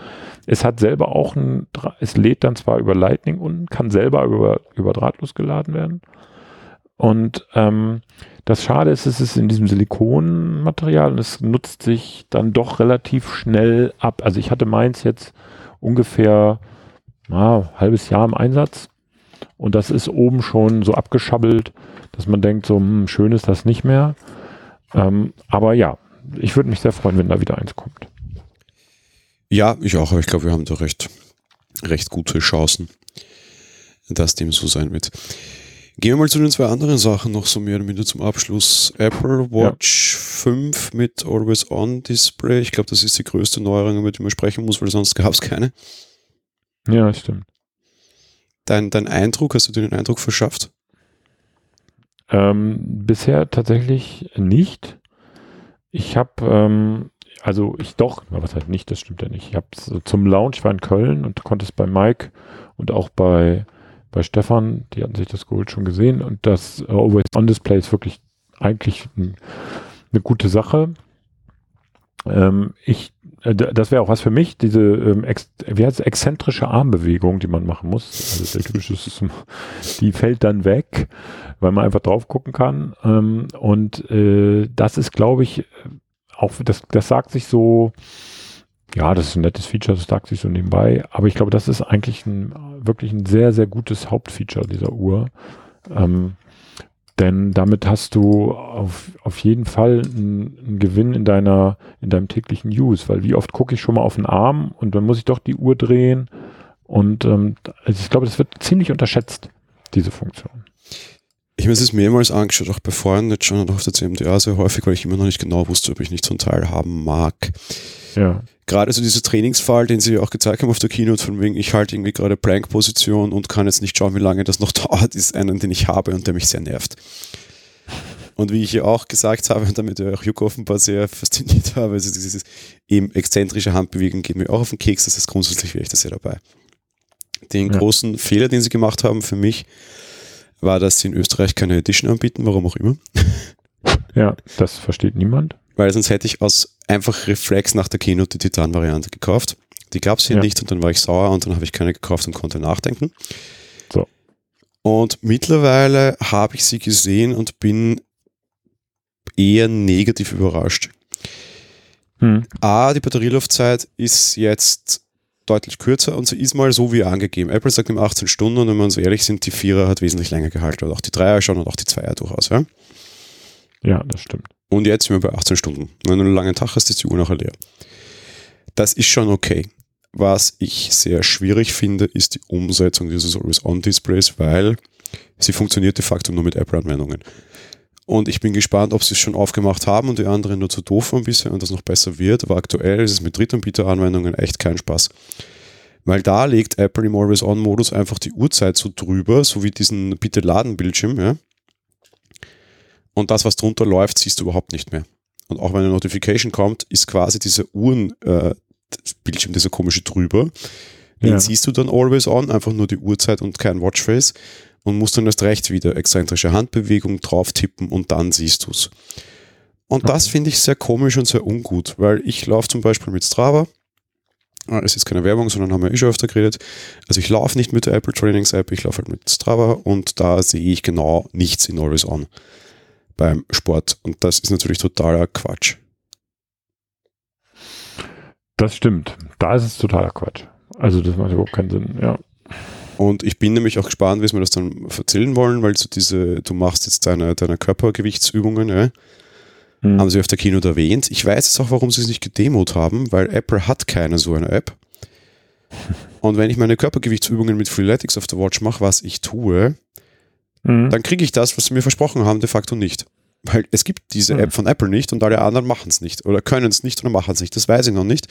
A: Es hat selber auch ein, es lädt dann zwar über Lightning unten, kann selber über, über drahtlos geladen werden. Und ähm, das Schade ist, es ist in diesem Silikonmaterial und es nutzt sich dann doch relativ schnell ab. Also ich hatte meins jetzt ungefähr na, halbes Jahr im Einsatz. Und das ist oben schon so abgeschabbelt, dass man denkt, so hm, schön ist das nicht mehr. Ähm, aber ja, ich würde mich sehr freuen, wenn da wieder eins kommt.
B: Ja, ich auch, aber ich glaube, wir haben da recht, recht gute Chancen, dass dem so sein wird. Gehen wir mal zu den zwei anderen Sachen noch so mehr oder minder zum Abschluss. Apple Watch ja. 5 mit Always On Display. Ich glaube, das ist die größte Neuerung, über die man sprechen muss, weil sonst gab es keine.
A: Ja, stimmt.
B: Dein, dein Eindruck, hast du dir den Eindruck verschafft?
A: Ähm, bisher tatsächlich nicht. Ich habe, ähm, also ich doch, was halt nicht, das stimmt ja nicht. Ich habe zum Launch, ich war in Köln und konnte es bei Mike und auch bei bei Stefan, die hatten sich das geholt schon gesehen und das uh, Always On Display ist wirklich eigentlich ein, eine gute Sache. Ähm, ich, äh, das wäre auch was für mich, diese ähm, ex, wie heißt es, exzentrische Armbewegung, die man machen muss. Also der typische, die fällt dann weg, weil man einfach drauf gucken kann. Ähm, und äh, das ist, glaube ich, auch das, das sagt sich so, ja, das ist ein nettes Feature, das sagt sich so nebenbei. Aber ich glaube, das ist eigentlich ein, wirklich ein sehr, sehr gutes Hauptfeature dieser Uhr. Ähm, denn damit hast du auf, auf jeden Fall einen, einen, Gewinn in deiner, in deinem täglichen Use, weil wie oft gucke ich schon mal auf den Arm und dann muss ich doch die Uhr drehen. Und ähm, also ich glaube, das wird ziemlich unterschätzt, diese Funktion.
B: Ich habe es mehrmals angeschaut, auch bei Freunden jetzt schon und auf der CMDA sehr häufig, weil ich immer noch nicht genau wusste, ob ich nicht so ein Teil haben mag.
A: Ja
B: gerade so dieser Trainingsfall, den sie auch gezeigt haben auf der Keynote, von wegen, ich halte irgendwie gerade Plank-Position und kann jetzt nicht schauen, wie lange das noch dauert, ist einen, den ich habe und der mich sehr nervt. Und wie ich ja auch gesagt habe, und damit auch Juck offenbar sehr fasziniert habe, also dieses eben exzentrische Handbewegen geht mir auch auf den Keks, das ist grundsätzlich wäre ich da sehr dabei. Den ja. großen Fehler, den sie gemacht haben für mich, war, dass sie in Österreich keine Edition anbieten, warum auch immer.
A: Ja, das versteht niemand.
B: Weil sonst hätte ich aus einfach Reflex nach der Keynote die Titan-Variante gekauft. Die gab es hier ja. nicht und dann war ich sauer und dann habe ich keine gekauft und konnte nachdenken.
A: So.
B: Und mittlerweile habe ich sie gesehen und bin eher negativ überrascht. Hm. A, die Batterielaufzeit ist jetzt deutlich kürzer und sie ist mal so wie angegeben. Apple sagt im 18 Stunden und wenn wir uns ehrlich sind, die Vierer hat wesentlich länger gehalten. Oder auch die Dreier schon und auch die Zweier durchaus. Ja,
A: ja das stimmt.
B: Und jetzt sind wir bei 18 Stunden. Wenn du einen langen Tag hast, ist die Uhr nachher leer. Das ist schon okay. Was ich sehr schwierig finde, ist die Umsetzung dieses Always-On-Displays, weil sie funktioniert de facto nur mit Apple-Anwendungen. Und ich bin gespannt, ob sie es schon aufgemacht haben und die anderen nur zu doof waren bisher und das noch besser wird. Aber aktuell ist es mit Drittanbieter-Anwendungen echt kein Spaß. Weil da legt Apple im Always-On-Modus einfach die Uhrzeit so drüber, so wie diesen Bitte-Laden-Bildschirm, ja und das, was drunter läuft, siehst du überhaupt nicht mehr. Und auch wenn eine Notification kommt, ist quasi dieser Uhren-Bildschirm, äh, dieser komische drüber. Den ja. siehst du dann always on, einfach nur die Uhrzeit und kein Watchface und musst dann erst recht wieder exzentrische Handbewegung drauf tippen und dann siehst du es. Und okay. das finde ich sehr komisch und sehr ungut, weil ich laufe zum Beispiel mit Strava. Ah, es ist keine Werbung, sondern haben wir eh schon öfter geredet. Also ich laufe nicht mit der Apple Trainings App, ich laufe halt mit Strava und da sehe ich genau nichts in Always On beim Sport. Und das ist natürlich totaler Quatsch.
A: Das stimmt. Da ist es totaler Quatsch. Also das macht überhaupt keinen Sinn, ja.
B: Und ich bin nämlich auch gespannt, wie sie mir das dann erzählen wollen, weil so diese, du machst jetzt deine, deine Körpergewichtsübungen, ja. Hm. Haben sie auf der Keynote erwähnt. Ich weiß jetzt auch, warum sie es nicht gedemot haben, weil Apple hat keine so eine App. Und wenn ich meine Körpergewichtsübungen mit Freeletics auf der Watch mache, was ich tue, mhm. dann kriege ich das, was sie mir versprochen haben, de facto nicht. Weil es gibt diese mhm. App von Apple nicht und alle anderen machen es nicht oder können es nicht oder machen es nicht. Das weiß ich noch nicht.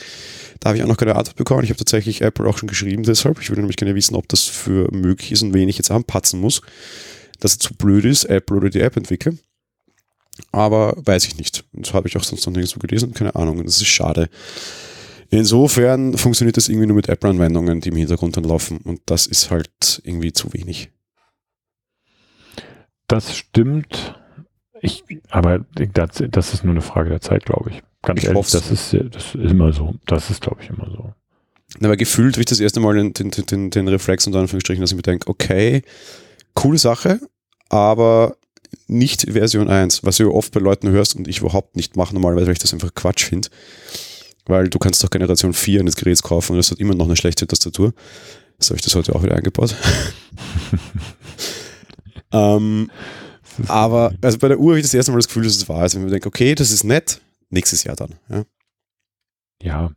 B: Da habe ich auch noch keine Antwort bekommen. Ich habe tatsächlich Apple auch schon geschrieben deshalb. Ich würde nämlich gerne wissen, ob das für möglich ist und wen ich jetzt anpatzen muss, dass er zu blöd ist, Apple oder die App-Entwickler. Aber weiß ich nicht. Das habe ich auch sonst noch nirgendwo gelesen, keine Ahnung. Und das ist schade. Insofern funktioniert das irgendwie nur mit Apple-Anwendungen, die im Hintergrund dann laufen. Und das ist halt irgendwie zu wenig.
A: Das stimmt. Ich, aber das, das ist nur eine Frage der Zeit, glaube ich. Ganz
B: Ich
A: ehrlich,
B: hoff's.
A: das ist, das ist immer so. Das ist, glaube ich, immer so.
B: Aber gefühlt habe ich das erste Mal den, den, den, den Reflex unter Anführungsstrichen, dass ich mir denke, okay, coole Sache, aber nicht Version 1, was du oft bei Leuten hörst und ich überhaupt nicht mache normalerweise, weil ich das einfach Quatsch finde. Weil du kannst doch Generation 4 eines Geräts kaufen und es hat immer noch eine schlechte Tastatur. So habe ich das heute auch wieder eingebaut. ähm, aber also bei der Uhr habe ich das erste Mal das Gefühl, dass es wahr ist. Wenn mir denke, okay, das ist nett, nächstes Jahr dann. Ja.
A: Ja,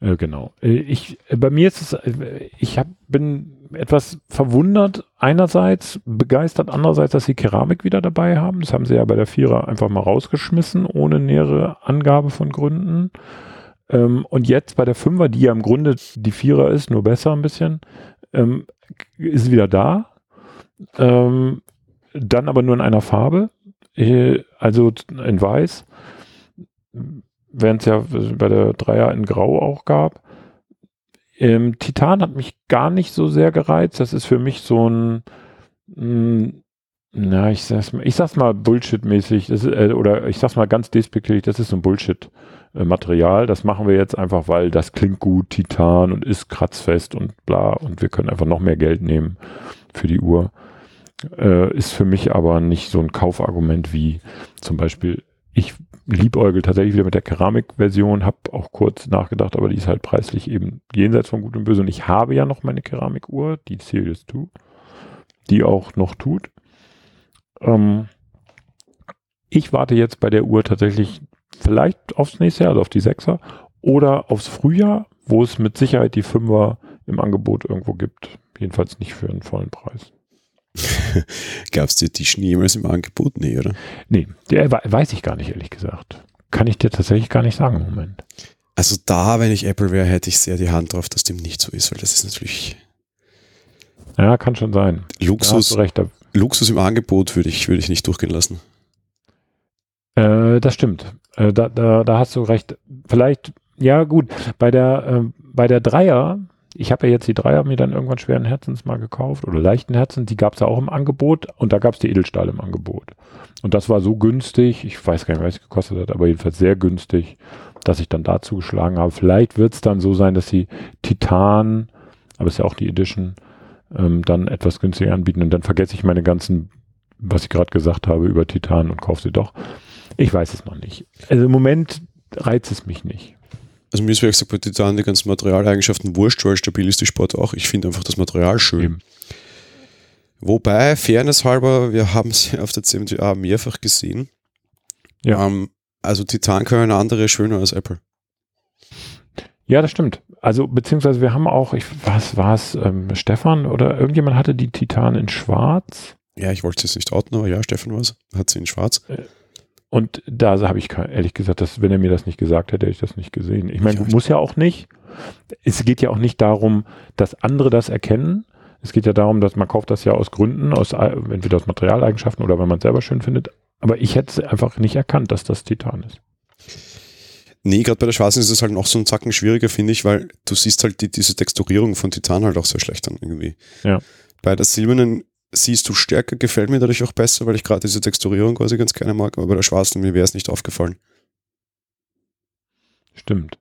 A: äh, genau. Äh, ich, äh, bei mir ist es, äh, ich hab, bin etwas verwundert, einerseits begeistert, andererseits, dass sie Keramik wieder dabei haben. Das haben sie ja bei der Vierer einfach mal rausgeschmissen, ohne nähere Angabe von Gründen. Ähm, und jetzt bei der Fünfer, die ja im Grunde die Vierer ist, nur besser ein bisschen, ähm, ist sie wieder da. Ähm, dann aber nur in einer Farbe, äh, also in weiß während es ja bei der Dreier in Grau auch gab. Ähm, Titan hat mich gar nicht so sehr gereizt. Das ist für mich so ein, mh, na, ich sag's mal, ich sag's mal Bullshit-mäßig, äh, oder ich sag's mal ganz despektierlich, das ist so ein Bullshit-Material. Das machen wir jetzt einfach, weil das klingt gut, Titan und ist kratzfest und bla und wir können einfach noch mehr Geld nehmen für die Uhr. Äh, ist für mich aber nicht so ein Kaufargument wie zum Beispiel, ich liebäugel tatsächlich wieder mit der Keramikversion, habe auch kurz nachgedacht, aber die ist halt preislich eben jenseits von Gut und Böse. Und ich habe ja noch meine Keramikuhr, die Series 2, die auch noch tut. Ähm, ich warte jetzt bei der Uhr tatsächlich vielleicht aufs nächste Jahr, also auf die 6er, oder aufs Frühjahr, wo es mit Sicherheit die 5er im Angebot irgendwo gibt. Jedenfalls nicht für einen vollen Preis.
B: Gab es dir die jemals im Angebot? Nee, oder?
A: Nee, der we- weiß ich gar nicht, ehrlich gesagt. Kann ich dir tatsächlich gar nicht sagen im Moment.
B: Also da, wenn ich Apple wäre, hätte ich sehr die Hand drauf, dass dem nicht so ist, weil das ist natürlich
A: Ja, kann schon sein.
B: Luxus,
A: recht.
B: Luxus im Angebot würde ich, würde ich nicht durchgehen lassen.
A: äh, das stimmt. Äh, da, da, da hast du recht. Vielleicht, ja gut, bei der, ähm, bei der Dreier, ich habe ja jetzt die Dreier mir dann irgendwann schweren Herzens mal gekauft oder leichten Herzens, die gab es ja auch im Angebot und da gab es die Edelstahl im Angebot. Und das war so günstig, ich weiß gar nicht, was es gekostet hat, aber jedenfalls sehr günstig, dass ich dann dazu geschlagen habe. Vielleicht wird es dann so sein, dass sie Titan, aber ist ja auch die Edition, ähm, dann etwas günstiger anbieten und dann vergesse ich meine ganzen, was ich gerade gesagt habe über Titan und kaufe sie doch. Ich weiß es noch nicht. Also im Moment reizt es mich nicht.
B: Also mir ist wie gesagt bei Titan die ganzen Materialeigenschaften wurscht, weil stabil ist die Sport auch. Ich finde einfach das Material schön.
A: Eben.
B: Wobei, Fairness halber, wir haben es ja auf der CMTA mehrfach gesehen.
A: Ja.
B: Ähm, also Titan können andere schöner als Apple.
A: Ja, das stimmt. Also beziehungsweise wir haben auch, ich, was war es, ähm, Stefan oder irgendjemand hatte die Titan in Schwarz
B: Ja, ich wollte es jetzt nicht outen, aber ja, Stefan war es. Hat sie in schwarz.
A: Und da habe ich ehrlich gesagt, dass, wenn er mir das nicht gesagt hätte, hätte ich das nicht gesehen. Ich meine, muss ja auch nicht. Es geht ja auch nicht darum, dass andere das erkennen. Es geht ja darum, dass man kauft das ja aus Gründen, aus äh, entweder aus Materialeigenschaften oder weil man es selber schön findet. Aber ich hätte es einfach nicht erkannt, dass das Titan ist.
B: Nee, gerade bei der schwarzen ist es halt noch so ein Zacken schwieriger, finde ich, weil du siehst halt die, diese Texturierung von Titan halt auch sehr schlecht an irgendwie.
A: Ja.
B: Bei der silbernen siehst du stärker, gefällt mir dadurch auch besser, weil ich gerade diese Texturierung quasi ganz gerne mag, aber bei der schwarzen mir wäre es nicht aufgefallen.
A: Stimmt.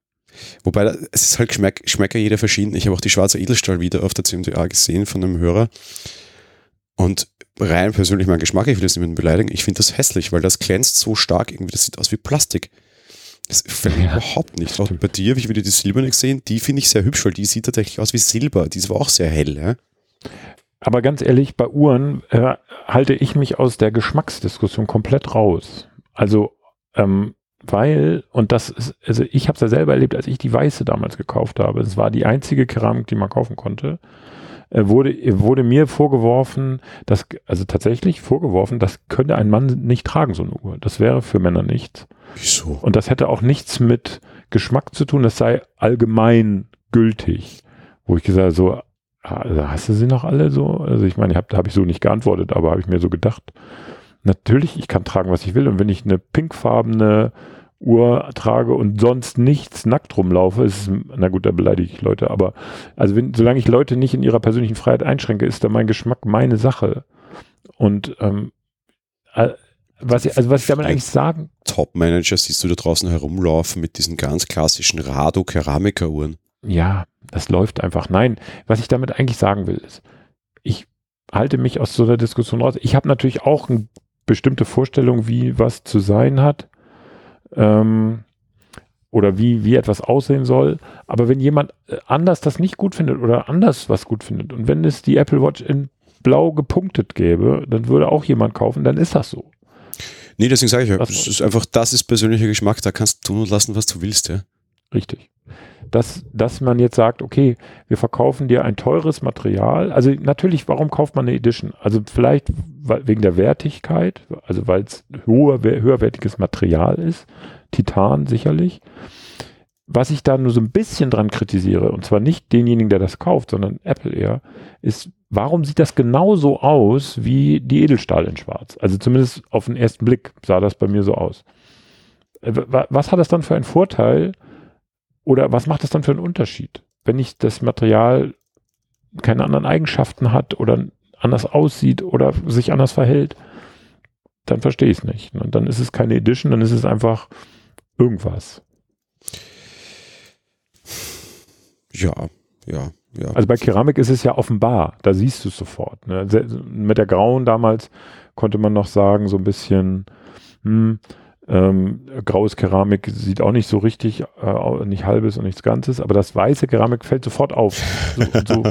B: Wobei, es ist halt Geschmack, Geschmäcker jeder verschieden. Ich habe auch die schwarze Edelstahl wieder auf der CMTA gesehen von einem Hörer. Und rein persönlich mein Geschmack, ich will das niemanden beleidigen, ich finde das hässlich, weil das glänzt so stark irgendwie, das sieht aus wie Plastik. Das gefällt mir
A: Ja,
B: überhaupt nicht. Auch bei dir habe ich wieder die silberne gesehen, die finde ich sehr hübsch, weil die sieht tatsächlich aus wie Silber. Die war auch sehr hell. Ja?
A: Aber ganz ehrlich, bei Uhren äh, halte ich mich aus der Geschmacksdiskussion komplett raus. Also, ähm, weil, und das ist, also ich habe es ja selber erlebt, als ich die weiße damals gekauft habe. Es war die einzige Keramik, die man kaufen konnte. Äh, wurde, wurde mir vorgeworfen, dass, also tatsächlich vorgeworfen, das könnte ein Mann nicht tragen, so eine Uhr. Das wäre für Männer nichts.
B: Wieso?
A: Und das hätte auch nichts mit Geschmack zu tun, das sei allgemein gültig. Wo ich gesagt habe, so, also hast du sie noch alle so? Also ich meine, hab, da habe ich so nicht geantwortet, aber habe ich mir so gedacht. Natürlich, ich kann tragen, was ich will. Und wenn ich eine pinkfarbene Uhr trage und sonst nichts nackt rumlaufe, ist na gut, da beleidige ich Leute, aber also wenn, solange ich Leute nicht in ihrer persönlichen Freiheit einschränke, ist da mein Geschmack meine Sache. Und ähm, äh, was also was ich damit eigentlich sagen.
B: Top-Manager siehst du da draußen herumlaufen mit diesen ganz klassischen Rado-Keramikeruhren.
A: Ja, das läuft einfach. Nein, was ich damit eigentlich sagen will, ist, ich halte mich aus so einer Diskussion raus. Ich habe natürlich auch eine bestimmte Vorstellung, wie was zu sein hat ähm, oder wie, wie etwas aussehen soll. Aber wenn jemand äh, anders das nicht gut findet oder anders was gut findet und wenn es die Apple Watch in blau gepunktet gäbe, dann würde auch jemand kaufen, dann ist das so.
B: Nee, deswegen sage ich ja, das ist einfach, das ist persönlicher Geschmack, da kannst du tun und lassen, was du willst, ja.
A: Richtig. Dass, dass man jetzt sagt, okay, wir verkaufen dir ein teures Material. Also natürlich, warum kauft man eine Edition? Also vielleicht wegen der Wertigkeit, also weil es höherwertiges Material ist. Titan sicherlich. Was ich da nur so ein bisschen dran kritisiere, und zwar nicht denjenigen, der das kauft, sondern Apple eher, ist, warum sieht das genauso aus wie die Edelstahl in Schwarz? Also zumindest auf den ersten Blick sah das bei mir so aus. Äh, was hat das dann für einen Vorteil, oder was macht das dann für einen Unterschied, wenn ich das Material keine anderen Eigenschaften hat oder anders aussieht oder sich anders verhält? Dann verstehe ich es nicht. Und dann ist es keine Edition, dann ist es einfach irgendwas.
B: Ja, ja, ja.
A: Also bei Keramik ist es ja offenbar, da siehst du es sofort. Ne? Mit der grauen damals konnte man noch sagen, so ein bisschen, hm, ähm, graues Keramik sieht auch nicht so richtig, äh, nicht halbes und nichts Ganzes, aber das weiße Keramik fällt sofort auf. So, und, so.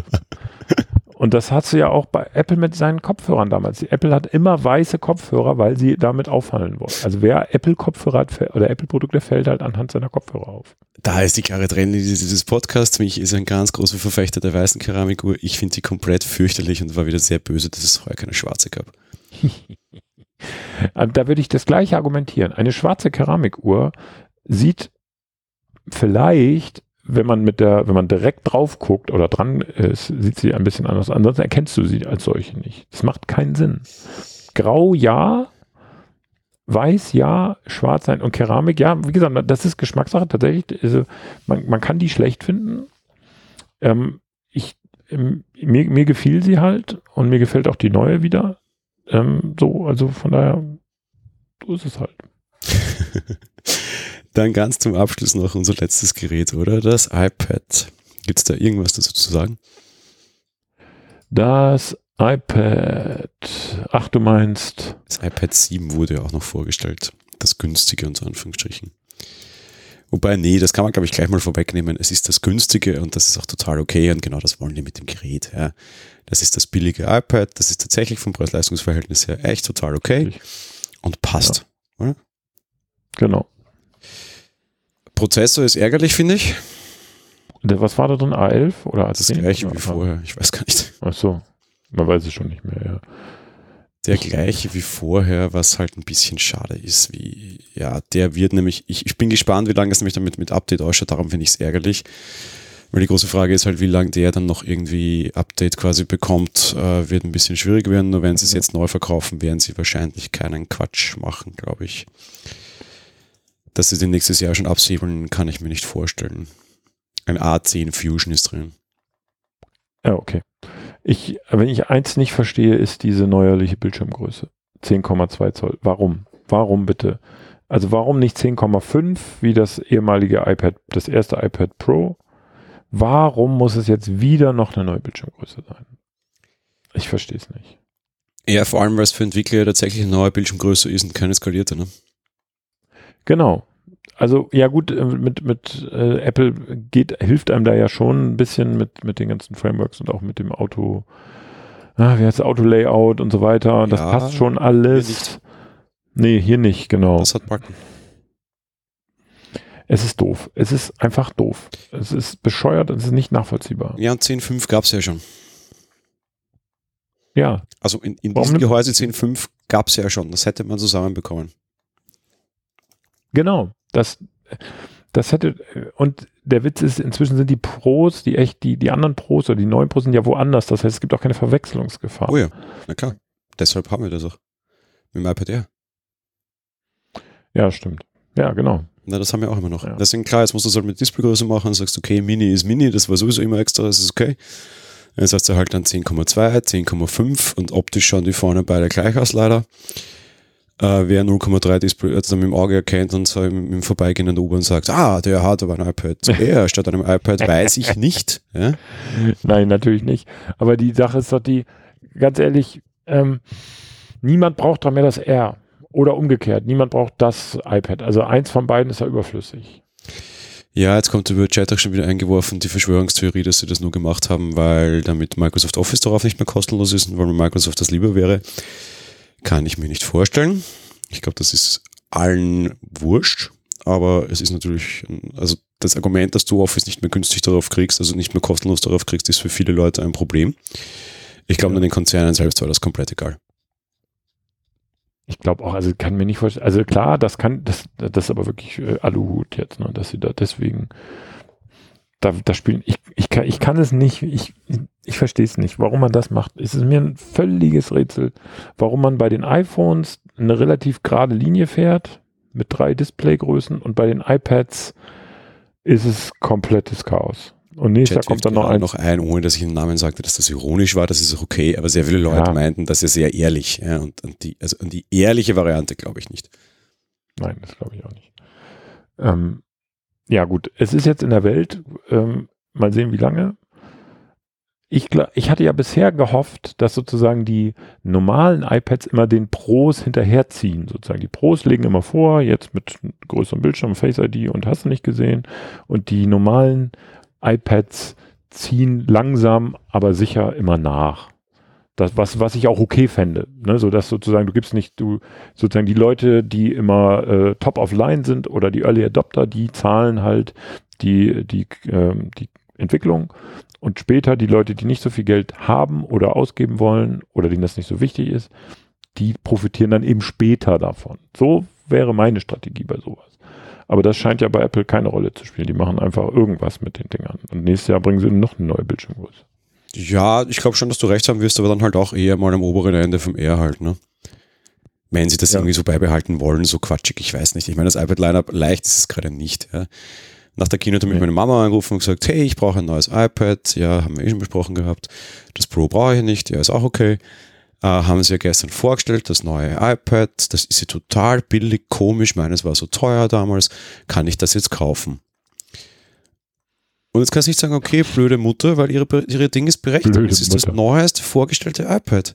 A: und das hast du ja auch bei Apple mit seinen Kopfhörern damals. Die Apple hat immer weiße Kopfhörer, weil sie damit auffallen wollen. Also wer Apple-Kopfhörer hat oder Apple-Produkte fällt halt anhand seiner Kopfhörer auf.
B: Da ist die klare Trennlinie dieses Podcasts. Mich ist ein ganz großer Verfechter der weißen Keramikuhr. Ich finde sie komplett fürchterlich und war wieder sehr böse, dass es heuer keine schwarze gab.
A: Äh, da würde ich das gleiche argumentieren. Eine schwarze Keramikuhr sieht vielleicht, wenn man mit der, wenn man direkt drauf guckt oder dran ist, sieht sie ein bisschen anders. Ansonsten erkennst du sie als solche nicht. Das macht keinen Sinn. Grau ja, weiß ja, schwarz sein und Keramik ja. Wie gesagt, das ist Geschmackssache tatsächlich. Also man, man kann die schlecht finden. Ähm, ich, ähm, mir, mir gefiel sie halt und mir gefällt auch die neue wieder. Ähm, so, also von daher, so ist es halt.
B: Dann ganz zum Abschluss noch unser letztes Gerät, oder? Das iPad. Gibt es da irgendwas dazu zu sagen?
A: Das iPad. Ach, du meinst.
B: Das iPad 7 wurde ja auch noch vorgestellt. Das günstige unter Anführungsstrichen. Wobei, nee, das kann man, glaube ich, gleich mal vorwegnehmen. Es ist das günstige und das ist auch total okay und genau das wollen die mit dem Gerät. Ja. Das ist das billige iPad, das ist tatsächlich vom Preis-Leistungs-Verhältnis her echt total okay und passt. Ja. Oder?
A: Genau.
B: Prozessor ist ärgerlich, finde ich.
A: Was war da drin? A11 oder A10?
B: Das gleiche wie vorher, ich weiß gar nicht.
A: Ach so, man weiß es schon nicht mehr, ja.
B: Der gleiche wie vorher, was halt ein bisschen schade ist, wie, ja, der wird nämlich, ich, ich bin gespannt, wie lange es nämlich damit mit Update ausschaut, darum finde ich es ärgerlich. Weil die große Frage ist halt, wie lange der dann noch irgendwie Update quasi bekommt, äh, wird ein bisschen schwierig werden. Nur wenn sie es jetzt neu verkaufen, werden sie wahrscheinlich keinen Quatsch machen, glaube ich. Dass sie den nächstes Jahr schon absäbeln, kann ich mir nicht vorstellen. Ein A10 Fusion ist drin.
A: Ja, okay. Ich, wenn ich eins nicht verstehe, ist diese neuerliche Bildschirmgröße. 10,2 Zoll. Warum? Warum bitte? Also warum nicht 10,5 wie das ehemalige iPad, das erste iPad Pro? Warum muss es jetzt wieder noch eine neue Bildschirmgröße sein? Ich verstehe es nicht.
B: Ja, vor allem, weil es für Entwickler tatsächlich eine neue Bildschirmgröße ist und keine skalierte, ne?
A: Genau. Also, ja gut, äh, mit, mit äh, Apple geht, hilft einem da ja schon ein bisschen mit, mit den ganzen Frameworks und auch mit dem Auto, ah, wie heißt Auto-Layout und so weiter. Das ja, passt schon alles. Hier nee, hier nicht, genau.
B: Das hat Backen.
A: Es ist doof. Es ist einfach doof. Es ist bescheuert, es ist nicht nachvollziehbar.
B: Ja, und 10.5 gab es ja schon.
A: Ja.
B: Also in, in diesem Gehäuse 10.5 gab es ja schon. Das hätte man zusammenbekommen.
A: Genau. Das, Das hätte, und der Witz ist, inzwischen sind die Pros, die echt, die, die anderen Pros oder die neuen Pros sind ja woanders. Das heißt, es gibt auch keine Verwechslungsgefahr.
B: Oh ja, na klar. Deshalb haben wir das auch. Mit dem iPad Air.
A: Ja, stimmt. Ja, genau.
B: Na, das haben wir auch immer noch.
A: Ja.
B: Deswegen, klar, jetzt musst du es halt mit Displaygröße machen und sagst, okay, Mini ist Mini, das war sowieso immer extra, das ist okay. Jetzt hast du halt dann 10,2, 10,5 und optisch schauen die vorne beide gleich aus, leider. Äh, wer 0,3 Display jetzt dann mit dem Auge erkennt und so im, im Vorbeigehen in der U-Bahn sagt, ah, der hat aber ein iPad Air statt einem iPad, weiß ich nicht. Ja?
A: Nein, natürlich nicht. Aber die Sache ist doch die, ganz ehrlich, ähm, niemand braucht doch mehr das R. Oder umgekehrt, niemand braucht das iPad. Also eins von beiden ist ja überflüssig.
B: Ja, jetzt kommt über Chat auch schon wieder eingeworfen, die Verschwörungstheorie, dass sie das nur gemacht haben, weil damit Microsoft Office darauf nicht mehr kostenlos ist und weil Microsoft das lieber wäre. Kann ich mir nicht vorstellen. Ich glaube, das ist allen wurscht, aber es ist natürlich, also das Argument, dass du Office nicht mehr günstig darauf kriegst, also nicht mehr kostenlos darauf kriegst, ist für viele Leute ein Problem. Ich glaube, ja. den Konzernen selbst war das komplett egal.
A: Ich glaube auch, also kann mir nicht vorstellen, also klar, das kann, das, das ist aber wirklich äh, Aluhut jetzt, ne, dass sie da deswegen da, da spielen, ich, ich, kann, ich kann es nicht, ich, ich verstehe es nicht, warum man das macht. Es ist mir ein völliges Rätsel, warum man bei den iPhones eine relativ gerade Linie fährt mit drei Displaygrößen und bei den iPads ist es komplettes Chaos. Und nächstes Jahr kommt dann noch
B: ein. noch ein, ohne dass ich den Namen sagte, dass das ironisch war, das ist auch okay, aber sehr viele Leute ja. meinten, das ist sehr ehrlich. Ja, und, und, die, also, und die ehrliche Variante glaube ich nicht.
A: Nein, das glaube ich auch nicht. Ähm, ja, gut, es ist jetzt in der Welt, ähm, mal sehen, wie lange. Ich, ich hatte ja bisher gehofft, dass sozusagen die normalen iPads immer den Pros hinterherziehen. Sozusagen die Pros legen immer vor, jetzt mit größerem Bildschirm, Face ID und hast du nicht gesehen. Und die normalen iPads ziehen langsam, aber sicher immer nach. Das, was, was ich auch okay fände, ne? so dass sozusagen du gibst nicht, du sozusagen die Leute, die immer äh, top of line sind oder die Early Adopter, die zahlen halt die, die, ähm, die Entwicklung und später die Leute, die nicht so viel Geld haben oder ausgeben wollen oder denen das nicht so wichtig ist, die profitieren dann eben später davon. So wäre meine Strategie bei sowas. Aber das scheint ja bei Apple keine Rolle zu spielen. Die machen einfach irgendwas mit den Dingern. Und nächstes Jahr bringen sie noch eine neue Bildschirmgröße.
B: Ja, ich glaube schon, dass du recht haben wirst, aber dann halt auch eher mal am oberen Ende vom R halt, ne? Wenn sie das ja. irgendwie so beibehalten wollen, so quatschig, ich weiß nicht. Ich meine, das iPad-Lineup leicht ist es gerade nicht, ja. Nach der Keynote hat mich meine Mama angerufen und gesagt, hey, ich brauche ein neues iPad. Ja, haben wir eh schon besprochen gehabt. Das Pro brauche ich nicht, ja, ist auch okay. Äh, haben sie ja gestern vorgestellt, das neue iPad. Das ist ja total billig, komisch. Meines war so teuer damals. Kann ich das jetzt kaufen? Und jetzt kannst du nicht sagen, okay, blöde Mutter, weil ihre, ihre Ding ist berechtigt. Blöde es ist Mutter. das neueste vorgestellte iPad.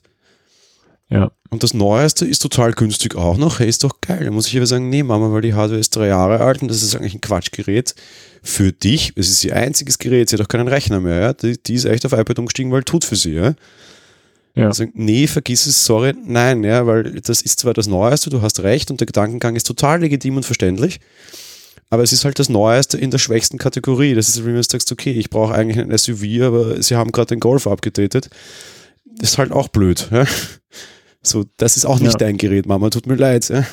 A: Ja.
B: Und das neueste ist total günstig auch noch. Hey, ist doch geil. Da muss ich aber sagen, nee, Mama, weil die Hardware ist drei Jahre alt und das ist eigentlich ein Quatschgerät für dich. Es ist ihr einziges Gerät, sie hat auch keinen Rechner mehr. Ja? Die, die ist echt auf iPad umgestiegen, weil tut für sie. Ja? Ja. Also, nee, vergiss es, sorry, nein, ja, weil das ist zwar das Neueste, du hast recht und der Gedankengang ist total legitim und verständlich, aber es ist halt das Neueste in der schwächsten Kategorie. Das ist, wenn du sagst, okay, ich brauche eigentlich ein SUV, aber sie haben gerade den Golf abgedatet. Das ist halt auch blöd. Ja? So, das ist auch nicht ja. dein Gerät, Mama, tut mir leid. Ja,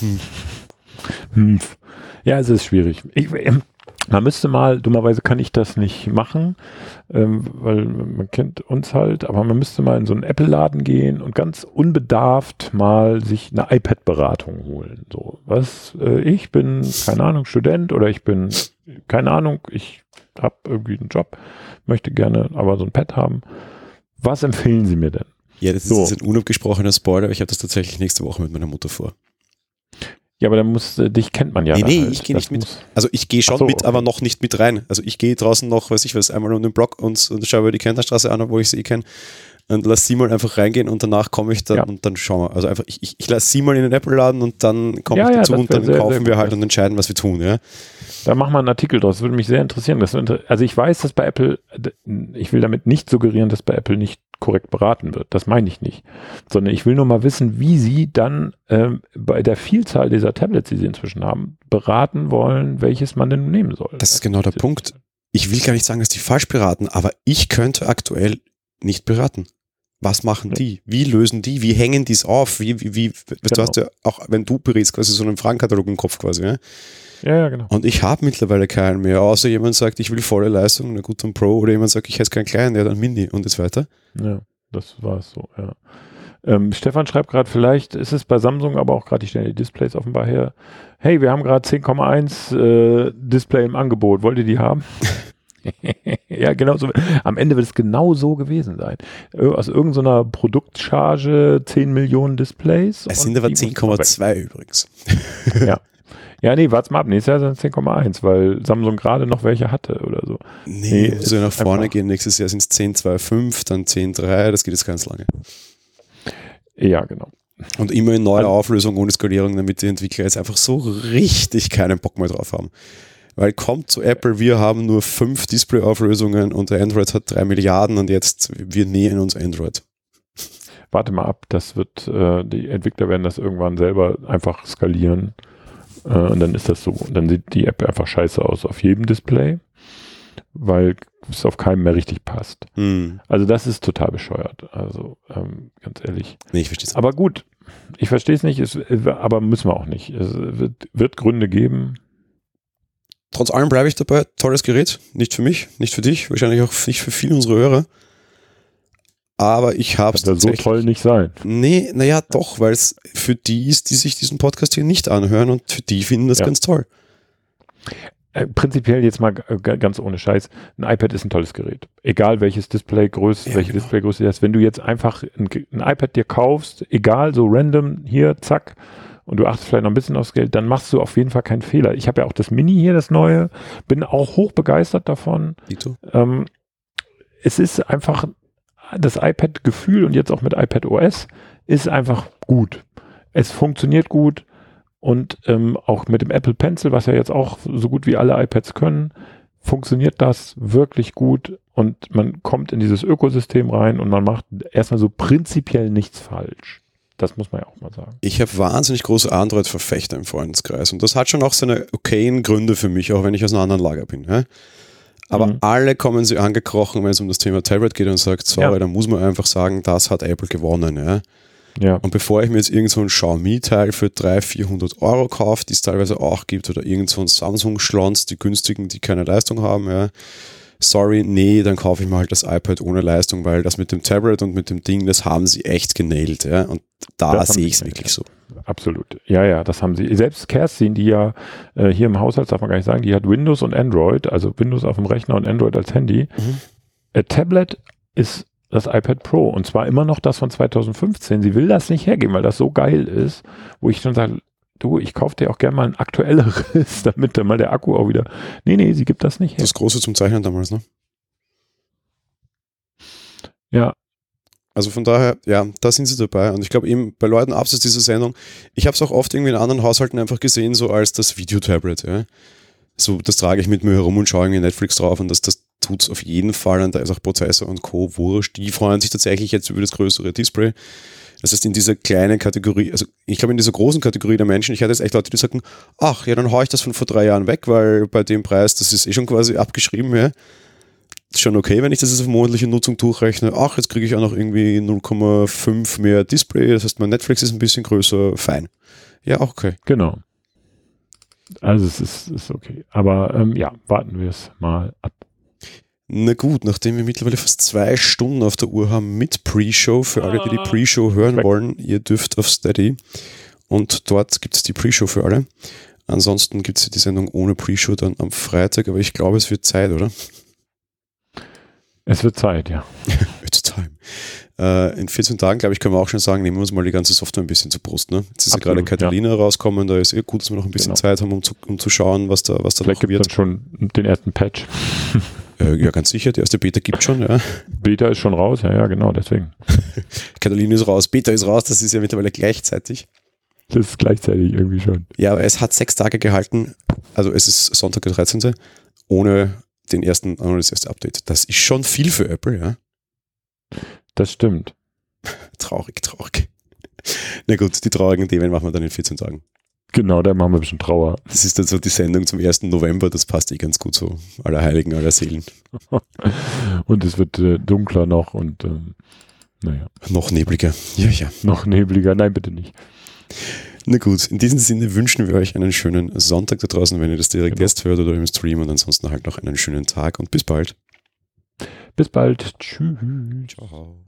A: hm. Hm. ja es ist schwierig. Ich, ähm, man müsste mal, dummerweise kann ich das nicht machen, ähm, weil man kennt uns halt, aber man müsste mal in so einen Apple-Laden gehen und ganz unbedarft mal sich eine iPad-Beratung holen. So, was, äh, ich bin, keine Ahnung, Student oder ich bin, keine Ahnung, ich habe irgendwie einen Job, möchte gerne aber so ein Pad haben. Was empfehlen Sie mir denn?
B: Ja, das so. ist ein unabgesprochener Spoiler, aber ich habe das tatsächlich nächste Woche mit meiner Mutter vor.
A: Ja, aber dann muss, äh, dich kennt man ja. Nee,
B: nee, halt. ich gehe nicht mit. Also ich gehe schon so, mit, okay. aber noch nicht mit rein. Also ich gehe draußen noch, weiß ich was, einmal um den Block und, und schaue die Kennerstraße an, wo ich sie eh kenne. Und lass sie mal einfach reingehen und danach komme ich dann ja. und dann schauen wir. Also einfach, ich, ich, ich lasse sie mal in den Apple-Laden und dann komme ja, ich dazu ja, und dann sehr, kaufen sehr wir halt und entscheiden, was wir tun, ja.
A: Da machen wir einen Artikel draus. Das würde mich sehr interessieren. Das, also ich weiß, dass bei Apple, ich will damit nicht suggerieren, dass bei Apple nicht korrekt beraten wird. Das meine ich nicht. Sondern ich will nur mal wissen, wie Sie dann ähm, bei der Vielzahl dieser Tablets, die Sie inzwischen haben, beraten wollen, welches man denn nehmen soll.
B: Das ist genau der Punkt. Ich will gar nicht sagen, dass die falsch beraten, aber ich könnte aktuell nicht beraten. Was machen die? Wie lösen die? Wie hängen die es auf? Wie, wie, wie, genau. du hast ja auch, wenn du berätst, quasi so einen Fragenkatalog im Kopf quasi, ja?
A: Ja, ja, genau.
B: Und ich habe mittlerweile keinen mehr, außer jemand sagt, ich will volle Leistung, na gut, dann Pro, oder jemand sagt, ich hätte keinen kleinen, ja, dann Mini und das weiter.
A: Ja, das war es so, ja. Ähm, Stefan schreibt gerade, vielleicht ist es bei Samsung, aber auch gerade, die die Displays offenbar her. Hey, wir haben gerade 10,1 äh, Display im Angebot. Wollt ihr die haben? ja, genau so. Am Ende wird es genau so gewesen sein. Aus irgendeiner Produktcharge 10 Millionen Displays.
B: Es sind aber 10,2 übrigens.
A: ja. Ja, nee, warte mal ab. Nächstes Jahr sind es 10,1, weil Samsung gerade noch welche hatte oder so.
B: Nee, nee muss ja nach vorne gehen. Nächstes Jahr sind es 10,2,5, dann 10,3. Das geht jetzt ganz lange.
A: Ja, genau.
B: Und immer in neuer also, Auflösung ohne Skalierung, damit die Entwickler jetzt einfach so richtig keinen Bock mehr drauf haben. Weil kommt zu Apple, wir haben nur fünf Display-Auflösungen und der Android hat drei Milliarden und jetzt wir nähern uns Android.
A: Warte mal ab, das wird, äh, die Entwickler werden das irgendwann selber einfach skalieren. Äh, und dann ist das so. Dann sieht die App einfach scheiße aus auf jedem Display, weil es auf keinem mehr richtig passt.
B: Hm.
A: Also das ist total bescheuert. Also ähm, ganz ehrlich.
B: Nee, ich verstehe es
A: Aber gut, ich verstehe es nicht, es, aber müssen wir auch nicht. Es wird, wird Gründe geben,
B: Trotz allem bleibe ich dabei. Tolles Gerät. Nicht für mich, nicht für dich, wahrscheinlich auch nicht für viele unserer Hörer. Aber ich habe es
A: Kann so toll nicht sein.
B: Nee, naja, doch, weil es für die ist, die sich diesen Podcast hier nicht anhören und für die finden das ja. ganz toll.
A: Äh, prinzipiell jetzt mal ganz ohne Scheiß, ein iPad ist ein tolles Gerät. Egal welches Displaygröße, ja, welche genau. Displaygröße du hast. Wenn du jetzt einfach ein, ein iPad dir kaufst, egal so random, hier, zack, und du achtest vielleicht noch ein bisschen aufs Geld, dann machst du auf jeden Fall keinen Fehler. Ich habe ja auch das Mini hier, das neue, bin auch hoch begeistert davon. Ähm, es ist einfach das iPad-Gefühl und jetzt auch mit iPad OS ist einfach gut. Es funktioniert gut und ähm, auch mit dem Apple Pencil, was ja jetzt auch so gut wie alle iPads können, funktioniert das wirklich gut und man kommt in dieses Ökosystem rein und man macht erstmal so prinzipiell nichts falsch. Das muss man ja auch mal sagen.
B: Ich habe wahnsinnig große Android-Verfechter im Freundeskreis und das hat schon auch seine okayen Gründe für mich, auch wenn ich aus einer anderen Lager bin. Ja? Aber mhm. alle kommen sie angekrochen, wenn es um das Thema Tablet geht und sagt, sorry, ja. da muss man einfach sagen, das hat Apple gewonnen. Ja?
A: Ja.
B: Und bevor ich mir jetzt irgend so ein Xiaomi-Teil für 300, 400 Euro kaufe, die es teilweise auch gibt, oder irgend so ein Samsung-Schlons, die günstigen, die keine Leistung haben, ja, sorry, nee, dann kaufe ich mir halt das iPad ohne Leistung, weil das mit dem Tablet und mit dem Ding, das haben sie echt genäht. Ja? Und da sehe ich es wirklich so.
A: Absolut. Ja, ja, das haben sie. Selbst Kerstin, die ja äh, hier im Haushalt, darf man gar nicht sagen, die hat Windows und Android, also Windows auf dem Rechner und Android als Handy. Mhm. Äh, Tablet ist das iPad Pro und zwar immer noch das von 2015. Sie will das nicht hergeben, weil das so geil ist, wo ich schon sage, du, ich kaufe dir auch gerne mal ein aktuelleres, damit dann mal der Akku auch wieder. Nee, nee, sie gibt das nicht her.
B: Das große zum Zeichnen damals, ne?
A: Ja.
B: Also von daher, ja, da sind sie dabei. Und ich glaube eben bei Leuten abseits dieser Sendung, ich habe es auch oft irgendwie in anderen Haushalten einfach gesehen, so als das Videotablet. Ja. So, das trage ich mit mir herum und schaue irgendwie Netflix drauf und das, das tut es auf jeden Fall. Und da ist auch Prozessor und Co. wurscht. Die freuen sich tatsächlich jetzt über das größere Display. Das heißt, in dieser kleinen Kategorie, also ich glaube, in dieser großen Kategorie der Menschen, ich hatte jetzt echt Leute, die sagen, ach ja, dann haue ich das von vor drei Jahren weg, weil bei dem Preis, das ist eh schon quasi abgeschrieben, ja. Schon okay, wenn ich das auf monatliche Nutzung durchrechne. Ach, jetzt kriege ich auch noch irgendwie 0,5 mehr Display, das heißt, mein Netflix ist ein bisschen größer, fein. Ja, auch okay.
A: Genau. Also es ist, ist okay. Aber ähm, ja, warten wir es mal ab.
B: Na gut, nachdem wir mittlerweile fast zwei Stunden auf der Uhr haben mit Pre-Show, für alle, die die ah. Pre-Show hören wollen, ihr dürft auf Steady und dort gibt es die Pre-Show für alle. Ansonsten gibt es die Sendung ohne Pre-Show dann am Freitag, aber ich glaube, es wird Zeit, oder?
A: Es wird Zeit, ja.
B: It's time. Äh, in 14 Tagen, glaube ich, können wir auch schon sagen, nehmen wir uns mal die ganze Software ein bisschen zu Brust. Ne? Jetzt ist Absolut, ja gerade Catalina ja. rauskommen, da ist eh gut, dass wir noch ein bisschen genau. Zeit haben, um zu, um zu schauen, was da, was da
A: Vielleicht
B: noch
A: wird. Vielleicht schon den ersten Patch.
B: Äh, ja, ganz sicher. Die erste Beta gibt schon, ja.
A: Beta ist schon raus, ja, ja, genau, deswegen.
B: Catalina ist raus, Beta ist raus, das ist ja mittlerweile gleichzeitig.
A: Das ist gleichzeitig irgendwie schon.
B: Ja, aber es hat sechs Tage gehalten, also es ist Sonntag der 13. ohne den ersten, erste Update. Das ist schon viel für Apple, ja.
A: Das stimmt.
B: traurig, traurig. Na gut, die traurigen Themen machen wir dann in 14 Tagen.
A: Genau, da machen wir ein bisschen Trauer.
B: Das ist dann so die Sendung zum 1. November, das passt eh ganz gut so. Aller Heiligen, aller Seelen.
A: und es wird äh, dunkler noch und ähm, Naja.
B: Noch nebliger. Ja, ja.
A: Noch nebliger. Nein, bitte nicht.
B: Na gut, in diesem Sinne wünschen wir euch einen schönen Sonntag da draußen, wenn ihr das direkt
A: genau.
B: jetzt hört oder im Stream und ansonsten halt noch einen schönen Tag und bis bald.
A: Bis bald. Tschüss.
B: Ciao.